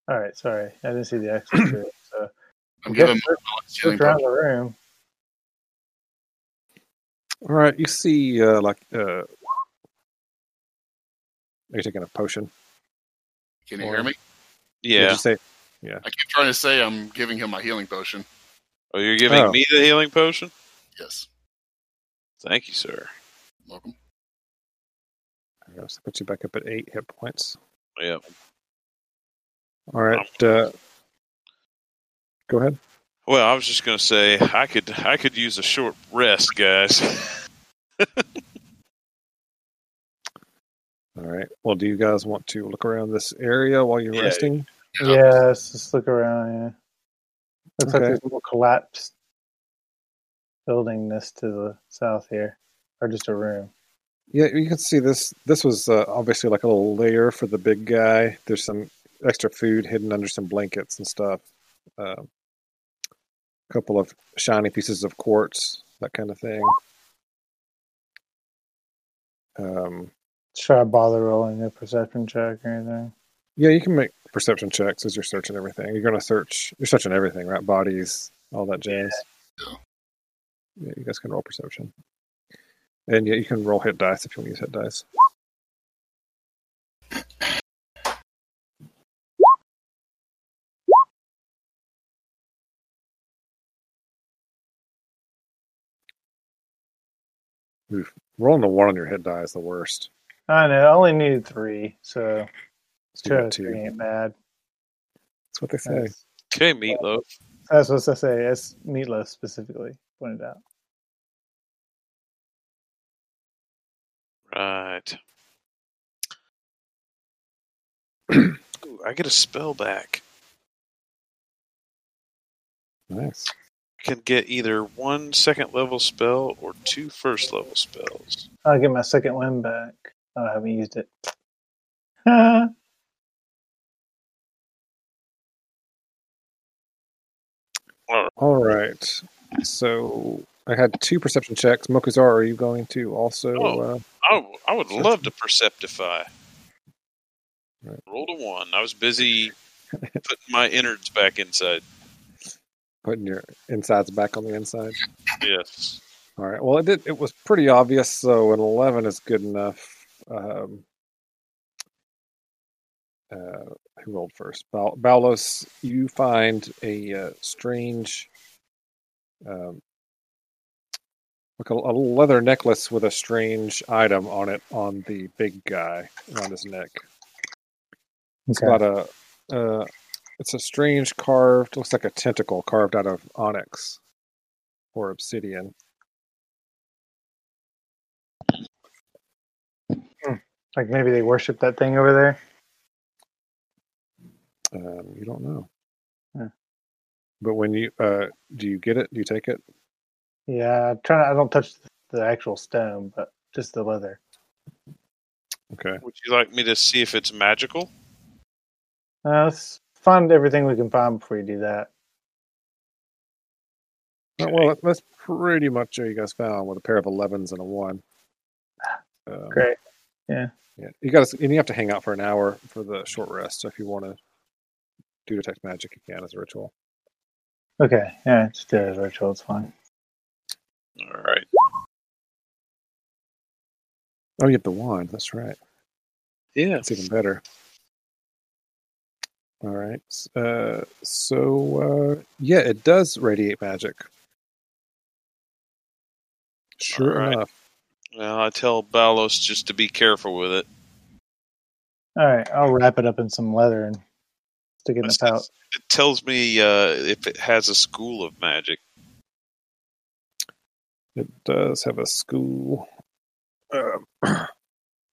All right, sorry, I didn't see the extra. So I'm I guess giving Mo search around potion. the room. All right, you see, uh, like uh, Are you taking a potion? Can you Or- hear me? Did Yeah. you say I keep trying to say I'm giving him my healing potion. Oh, you're giving Oh. me the healing potion? Yes. Thank you, sir. Welcome. I guess I put you back up at eight hit points. Yep. All right. Uh, go ahead. Well, I was just going to say I could I could use a short rest, guys. All right. Well, do you guys want to look around this area while you're Yeah. resting? Yeah, let's just look around. Yeah, looks like Okay. there's a little collapsed building this to the south here, or just a room. Yeah, you can see this. This was uh, obviously like a little layer for the big guy. There's some extra food hidden under some blankets and stuff. Um a couple of shiny pieces of quartz, that kind of thing. Um, Should I bother rolling a perception check or anything? yeah, you can make perception checks as you're searching everything. You're going to search. You're searching everything, right? Bodies, all that jazz. Yeah. Yeah, you guys can roll perception, and yeah, you can roll hit dice if you want to use hit dice. Oof. Rolling a one on your hit die is the worst. I know. I only needed three, so So you two out of two. three ain't bad. That's what they say. That's, okay, meatloaf. that's what I say. It's meatloaf specifically pointed out. Right. Ooh, I get a spell back. Nice. Can get either one second level spell or two first level spells. I'll get my second wind back. Oh, I haven't used it. All right. So I had two perception checks. Mokuzar, are you going to also? Oh. Uh, I, I would love to perceptify. Right. Rolled a one. I was busy putting my innards back inside. putting your insides back on the inside. Yes. All right. Well, it did. It was pretty obvious. So an eleven is good enough. Um, uh, who rolled first? Bal- Balos, you find a uh, strange, um, like a, a leather necklace with a strange item on it on the big guy around his neck. It's okay. about a, uh, it's a strange carved, looks like a tentacle carved out of onyx or obsidian. Like maybe they worship that thing over there. Um, you don't know. Yeah. But when you uh, do you get it? Do you take it? Yeah, I'm trying. To, I don't touch the actual stone, but just the leather. Okay. Would you like me to see if it's magical? Uh, let's find everything we can find before you do that. Uh, well, that's pretty much what you guys found with a pair of 11s and a one. Um, Great. Yeah, Yeah. you guys, and you have to hang out for an hour for the short rest. So if you want to do detect magic, you can as a ritual. Okay. Yeah, just do it as a ritual. It's fine. All right. Oh, you have the wand. That's right. Yeah. It's even better. All right. Uh, so uh, yeah, it does radiate magic. Sure All right. enough. Well, I tell Balos just to be careful with it. All right. I'll wrap it up in some leather and stick it in the pouch. It tells me uh, if it has a school of magic. It does have a school. Um,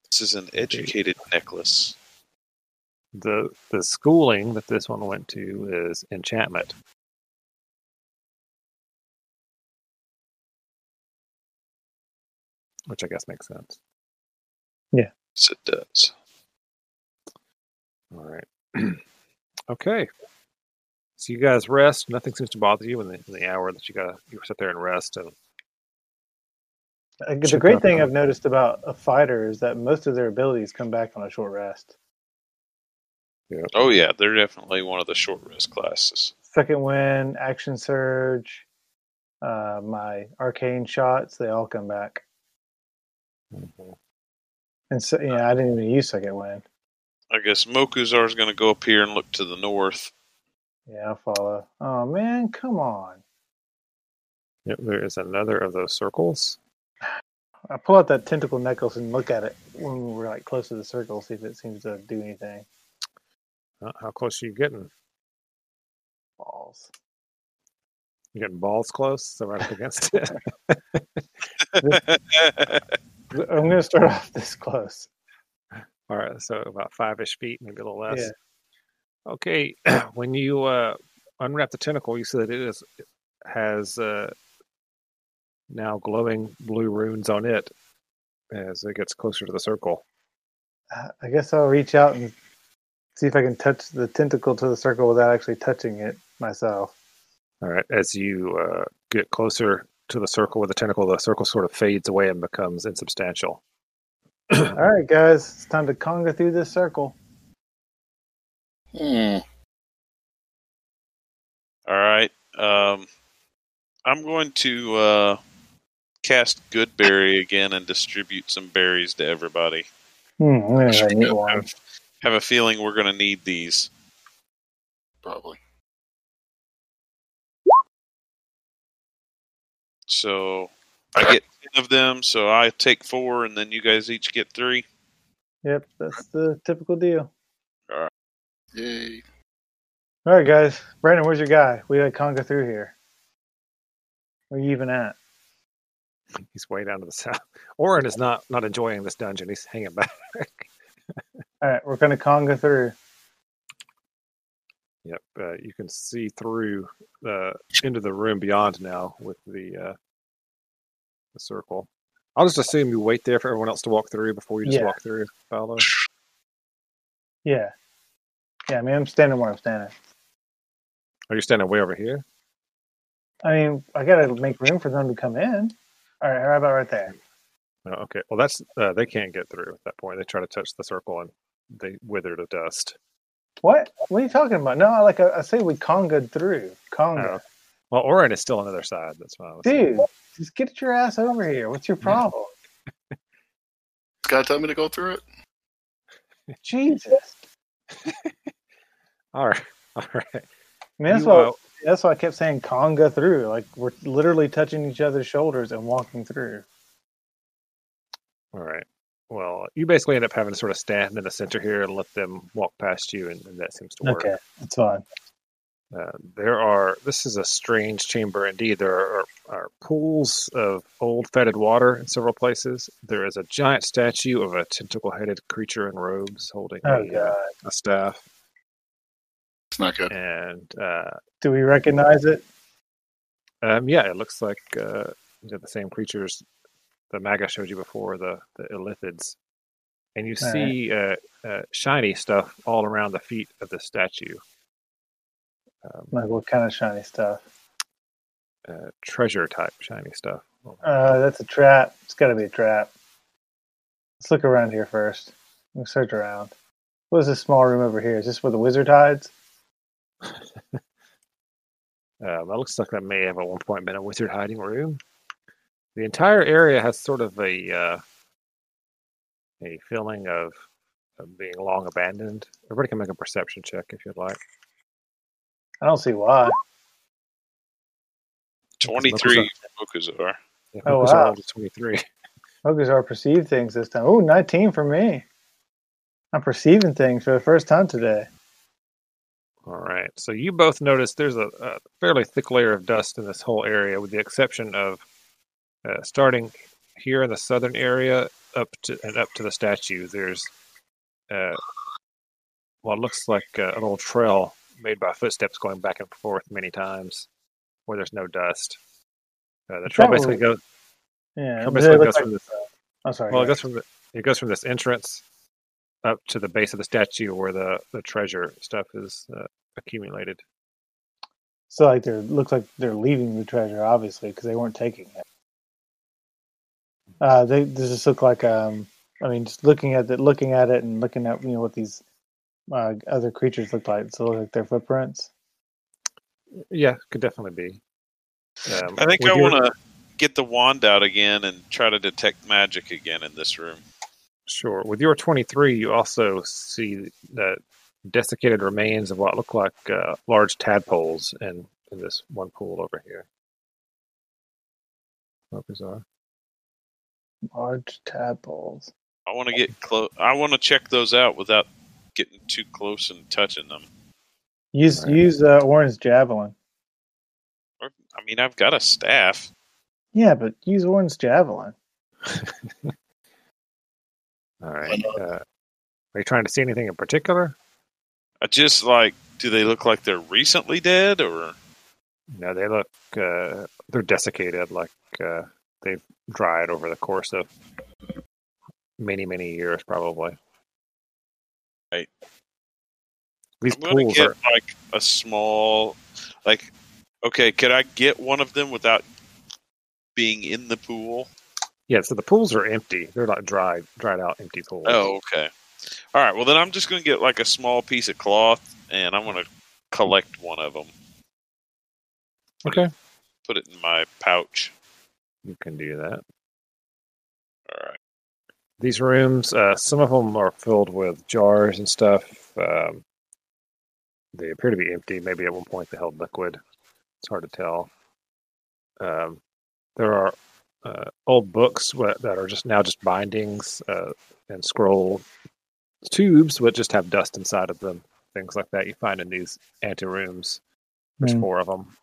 This is an educated necklace. the the schooling that this one went to is enchantment. Which I guess makes sense. Yes, it does. All right. okay. So you guys rest. Nothing seems to bother you in the, in the hour that you got you sit there and rest. And Uh, The great thing I've noticed about a fighter is that most of their abilities come back on a short rest. Yeah. Oh yeah, they're definitely one of the short rest classes. Second wind, action surge, uh, my arcane shots, they all come back. And so, yeah, I didn't even use second wind. I guess Mokuzar is going to go up here and look to the north. Yeah, I'll follow. Oh man, come on! Yep, there is another of those circles. I pull out that tentacle necklace and look at it when we're like close to the circle, see if it seems to do anything. Uh, how close are you getting? Balls. You're getting balls close? So right up against it. I'm gonna start off this close. All right, so about five ish feet, maybe a little less. Yeah. Okay, when you uh, unwrap the tentacle, you see that it is it has uh, now glowing blue runes on it as it gets closer to the circle. Uh, I guess I'll reach out and see if I can touch the tentacle to the circle without actually touching it myself. All right, as you uh, get closer to the circle with the tentacle, the circle sort of fades away and becomes insubstantial. All right, guys, it's time to conga through this circle. Hmm. All right. Um, I'm going to uh, cast Goodberry again and distribute some berries to everybody. Hmm, I'm gonna have a neat one. Have, have a feeling we're going to need these. Probably. So I get 10 of them, so I take four, and then you guys each get three. Yep, that's the typical deal. All right. Yay. All right, guys. Brandon, where's your guy? We gotta conga through here. Where are you even at? He's way down to the south. Orin is not not enjoying this dungeon. He's hanging back. All right, we're gonna conga through. Yep, uh, you can see through uh, into the room beyond now with the uh, the circle. I'll just assume you wait there for everyone else to walk through before you just Yeah. walk through. Follow. Yeah. Yeah, I mean, I'm standing where I'm standing. Are you standing way over here? I mean, I gotta make room for them to come in. All right, how about right there? Oh, okay. Well, that's uh, they can't get through at that point. They try to touch the circle and they wither to dust. What? What are you talking about? No, like I, I say, we conga through. Conga. Oh. Well, Orin is still on the other side. That's why I was Dude, just get your ass over here. What's your problem? Scott tell me to go through it? Jesus. All right. All right. I mean, that's You, why uh, that's why I kept saying conga through. Like we're literally touching each other's shoulders and walking through. All right. Well, you basically end up having to sort of stand in the center here and let them walk past you, and, and that seems to work. Okay, that's fine. Uh, there are. This is a strange chamber indeed. There are, are pools of old fetid water in several places. There is a giant statue of a tentacle-headed creature in robes holding Oh a, uh, a staff, It's not good. and uh, Do we recognize it? um, yeah, it looks like uh, you know, the same creatures the Maga showed you before, the the Illithids, and you see uh, uh, shiny stuff all around the feet of the statue. Um, Like what kind of shiny stuff? uh, treasure type shiny stuff. Uh, that's a trap. It's got to be a trap. Let's look around here first. Let's search around. What is this small room over here? Is this where the wizard hides? Um, that looks like that may have at one point been a wizard hiding room. The entire area has sort of a uh, a feeling of, of being long abandoned. Everybody can make a perception check if you'd like. I don't see why. 23 Mokuzar. Yeah, Oh, wow. Twenty-three. Focus our perceived things this time. Oh, 19 for me. I'm perceiving things for the first time today. All right. So you both notice there's a, a fairly thick layer of dust in this whole area, with the exception of uh, starting here in the southern area up to and up to the statue. There's uh, what looks like uh, an old trail made by footsteps going back and forth many times, where there's no dust. Uh, the trail basically goes. Yeah. trail basically it goes looks from like- this. I'm sorry. Well, it goes from the it goes from this entrance up to the base of the statue where the the treasure stuff is uh, accumulated. So like they're looks like they're leaving the treasure, obviously, because they weren't taking it. Uh, they does this look like um? I mean, just looking at it, looking at it, and looking at you know what these uh, other creatures look like. So look like their footprints. Yeah, could definitely be. Um, I think I want to get the wand out again and try to detect magic again in this room. Sure. With your 23, you also see the desiccated remains of what look like uh, large tadpoles in, in this one pool over here. How bizarre. Large tadpoles. I want to get close. I want to check those out without getting too close and touching them. Use Right. use uh, Orin's javelin. Or- I mean, I've got a staff. Yeah, but use Orin's javelin. All right. Uh, are you trying to see anything in particular? I just like. Do they look like they're recently dead, or No, they look uh, they're desiccated, like uh, they've dried over the course of many, many years, probably. Right. These I'm gonna get are like a small, like, okay, could I get one of them without being in the pool? yeah. So the pools are empty. They're like dried, dried out, empty pools. Oh, okay. All right. Well, then I'm just going to get like a small piece of cloth, and I'm to collect one of them. okay. Put it in my pouch. You can do that. All right. These rooms, uh, some of them are filled with jars and stuff. Um, they appear to be empty. Maybe at one point they held liquid. It's hard to tell. Um, there are uh, old books that are just now just bindings uh, and scroll tubes, but just have dust inside of them. Things like that you find in these anterooms. There's Hmm. four of them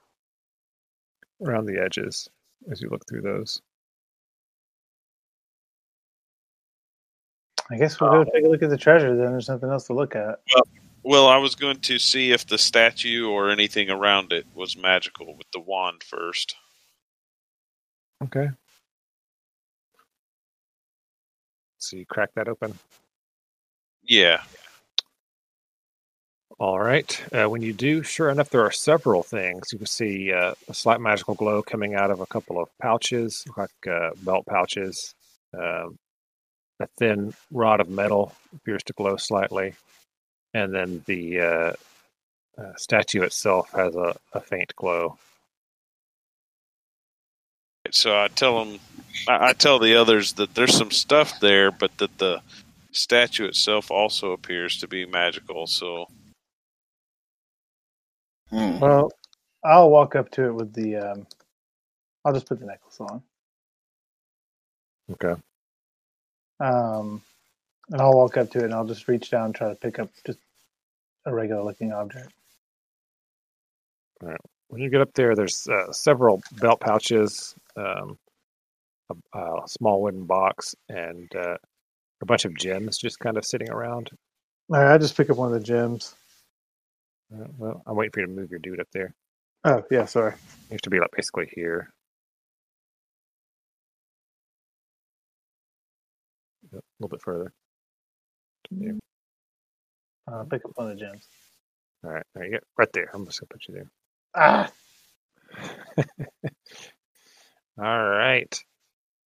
around the edges as you look through those. I guess we'll go um, take a look at the treasure. Then there's nothing else to look at. Well, I was going to see if the statue or anything around it was magical with the wand first. Okay. So you crack that open. Yeah. All right. Uh, when you do, sure enough, there are several things. You can see uh, a slight magical glow coming out of a couple of pouches, like uh, belt pouches. Um, a thin rod of metal appears to glow slightly, and then the uh, uh, statue itself has a, a faint glow. So I tell them, I, I tell the others that there's some stuff there, but that the statue itself also appears to be magical. So Hmm. Well, I'll walk up to it with the. Um, I'll just put the necklace on, Okay. um, and I'll walk up to it and I'll just reach down and try to pick up just a regular looking object. When you get up there, there's uh, several belt pouches, um, a, a small wooden box, and uh, a bunch of gems just kind of sitting around. All right, I just pick up one of the gems. Uh, well, I'm waiting for you to move your dude up there. Oh yeah, sorry. You have to be like basically here. Yep, a little bit further. Yeah. Uh, pick up one of the gems. All right, there you go. Right there. I'm just gonna put you there. Ah, All right.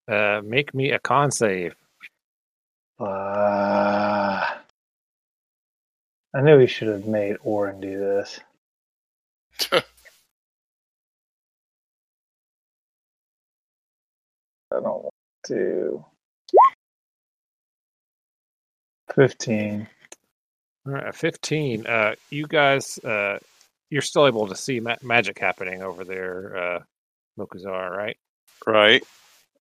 Uh, make me a con save. uh, I knew we should have made Orin do this. I don't want to. Fifteen. All right, 15. Uh, you guys, uh, you're still able to see ma- magic happening over there, uh, Mokuzar, right? right.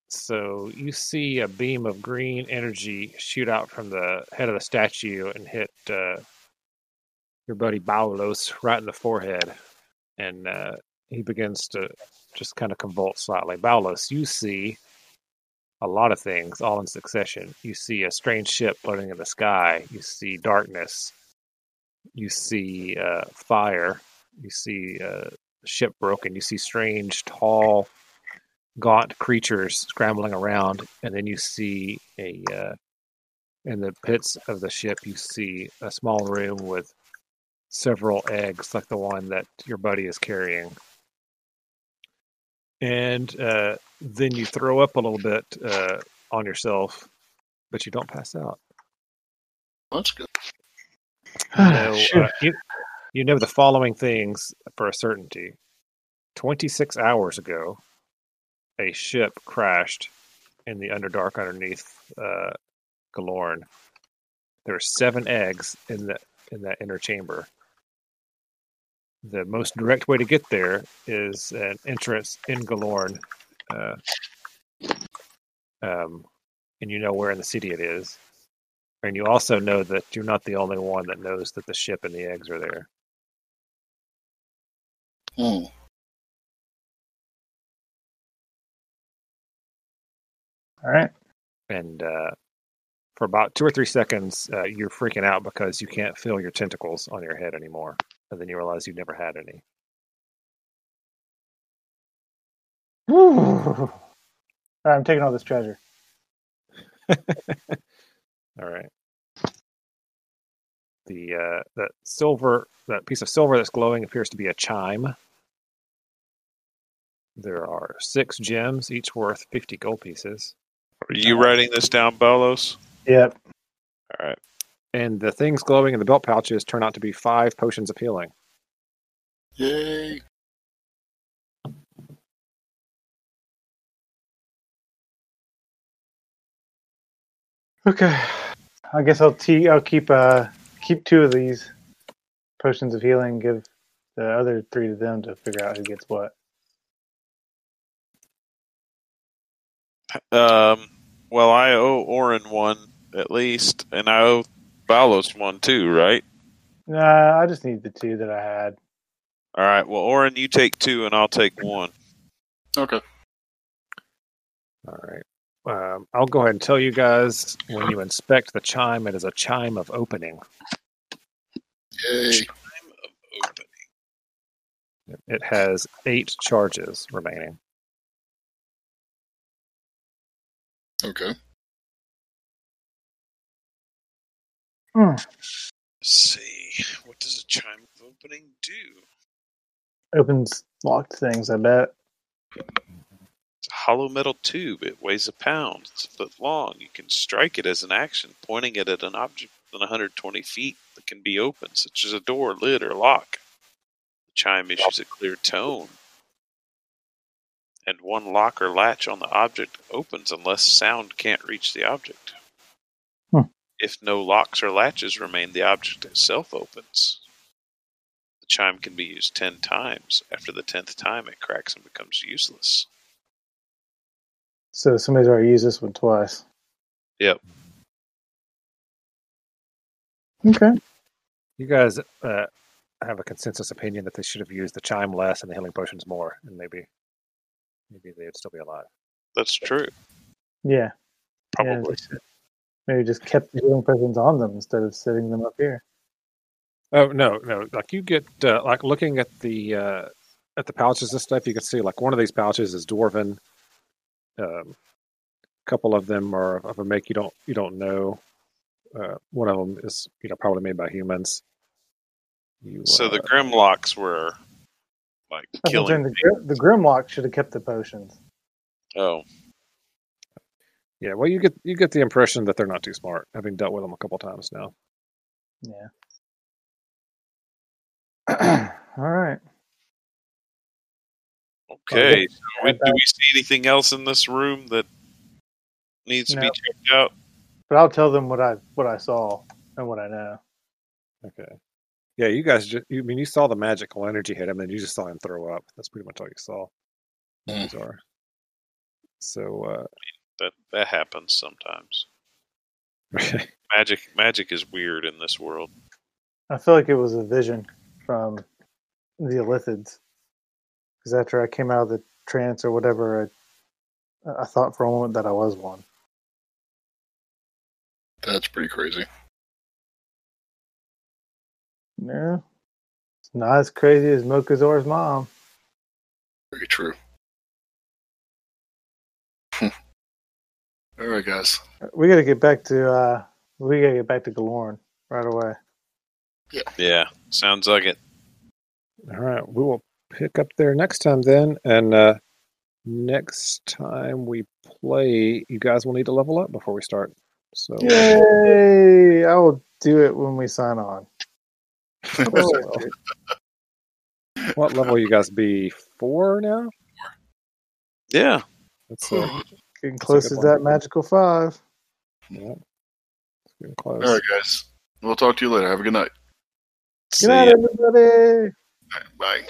So you see a beam of green energy shoot out from the head of the statue and hit uh, your buddy Balos right in the forehead, and uh, he begins to just kind of convulse slightly. Balos, you see a lot of things all in succession. You see a strange ship floating in the sky. You see darkness. You see uh, fire. You see uh, ship broken. You see strange, tall, gaunt creatures scrambling around, and then you see a uh, in the pits of the ship. You see a small room with several eggs, like the one that your buddy is carrying. And uh, then you throw up a little bit uh, on yourself, but you don't pass out. That's good. You know, Shoot. uh, you, you know the following things for a certainty. 26 hours ago, a ship crashed in the Underdark underneath uh, Galorn. There are seven eggs in the in that inner chamber. The most direct way to get there is an entrance in Galorn, uh, um, and you know where in the city it is. And you also know that you're not the only one that knows that the ship and the eggs are there. Hmm. All right. and uh, for about two or three seconds, uh, you're freaking out because you can't feel your tentacles on your head anymore, and then you realize you've never had any. All right, I'm taking all this treasure. All right. The uh, that silver, that piece of silver that's glowing appears to be a chime. There are six gems, each worth fifty gold pieces, Are you writing this down, Balos? Yep. All right. And the things glowing in the belt pouches turn out to be five potions of healing. Yay. Okay. I guess I'll t- I'll keep uh keep two of these potions of healing. Give the other three to them to figure out who gets what. Um, well, I owe Orin one at least, and I owe Balos one too, right? Nah, I just need the two that I had. All right. Well, Orin, you take two, and I'll take one. Okay. All right. Um, I'll go ahead and tell you guys when you inspect the chime, it is a chime of opening. Yay. Time of opening. It has eight charges remaining. Okay. Hmm. Let's see. What does a chime of opening do? Opens locked things. I bet. It's a hollow metal tube. It weighs a pound. It's a foot long. You can strike it as an action, pointing it at an object within 120 feet that can be opened, such as a door, lid, or lock. The chime issues a clear tone, and one lock or latch on the object opens unless sound can't reach the object. If no locks or latches remain, the object itself opens. The chime can be used 10 times. After the 10th time, it cracks and becomes useless. So somebody's already used this one twice. Yep. Okay. You guys uh, have a consensus opinion that they should have used the chime less and the healing potions more, and maybe maybe they'd still be alive. That's true. Yeah. Probably. Yeah, maybe just kept the healing potions on them instead of setting them up here. Oh no, no! Like you get uh, like looking at the uh, at the pouches and stuff, you can see like one of these pouches is dwarven. Um, a couple of them are of a make you don't you don't know. Uh, one of them is you know probably made by humans. You, So the uh, Grimlocks were like That's killing. the, Gr- the Grimlock should have kept the potions. Oh, yeah, well, you get you get the impression that they're not too smart, having dealt with them a couple times now. Yeah. All right. okay. So we, do we see anything else in this room that needs to be checked out? But I'll tell them what I what I saw and what I know. Okay. Yeah, you guys. Just, you I mean you saw the magical energy hit him, and you just saw him throw up. That's pretty much all you saw. Mm. Bizarre. So, uh, That that happens sometimes. Magic magic is weird in this world. I feel like it was a vision from the Illithids. Because after I came out of the trance or whatever, I, I thought for a moment that I was one. That's pretty crazy. No. It's not as crazy as Mokuzar's mom. Very true. All right, guys. We gotta get back to uh we gotta get back to Galorn right away. Yeah, sounds like it. all right, we will pick up there next time then, and uh, next time we play, you guys will need to level up before we start. So, Yay! I will do it when we sign on. what level you guys be? Four now. Yeah. That's uh, Getting close good as one. that magical five. yeah. Getting close. All right, guys. We'll talk to you later. Have a good night. See Good night, ya. everybody. Bye.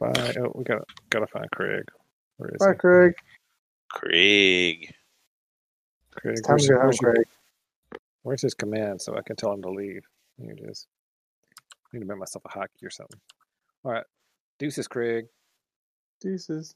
Bye. Oh, we gotta gotta find Craig. Where is Bye, he? Craig. Craig. Craig, It's time where's, to go home, where's Craig. where's his command so I can tell him to leave? Here it is. I need to make myself a hockey or something. All right. Deuces, Craig. Deuces.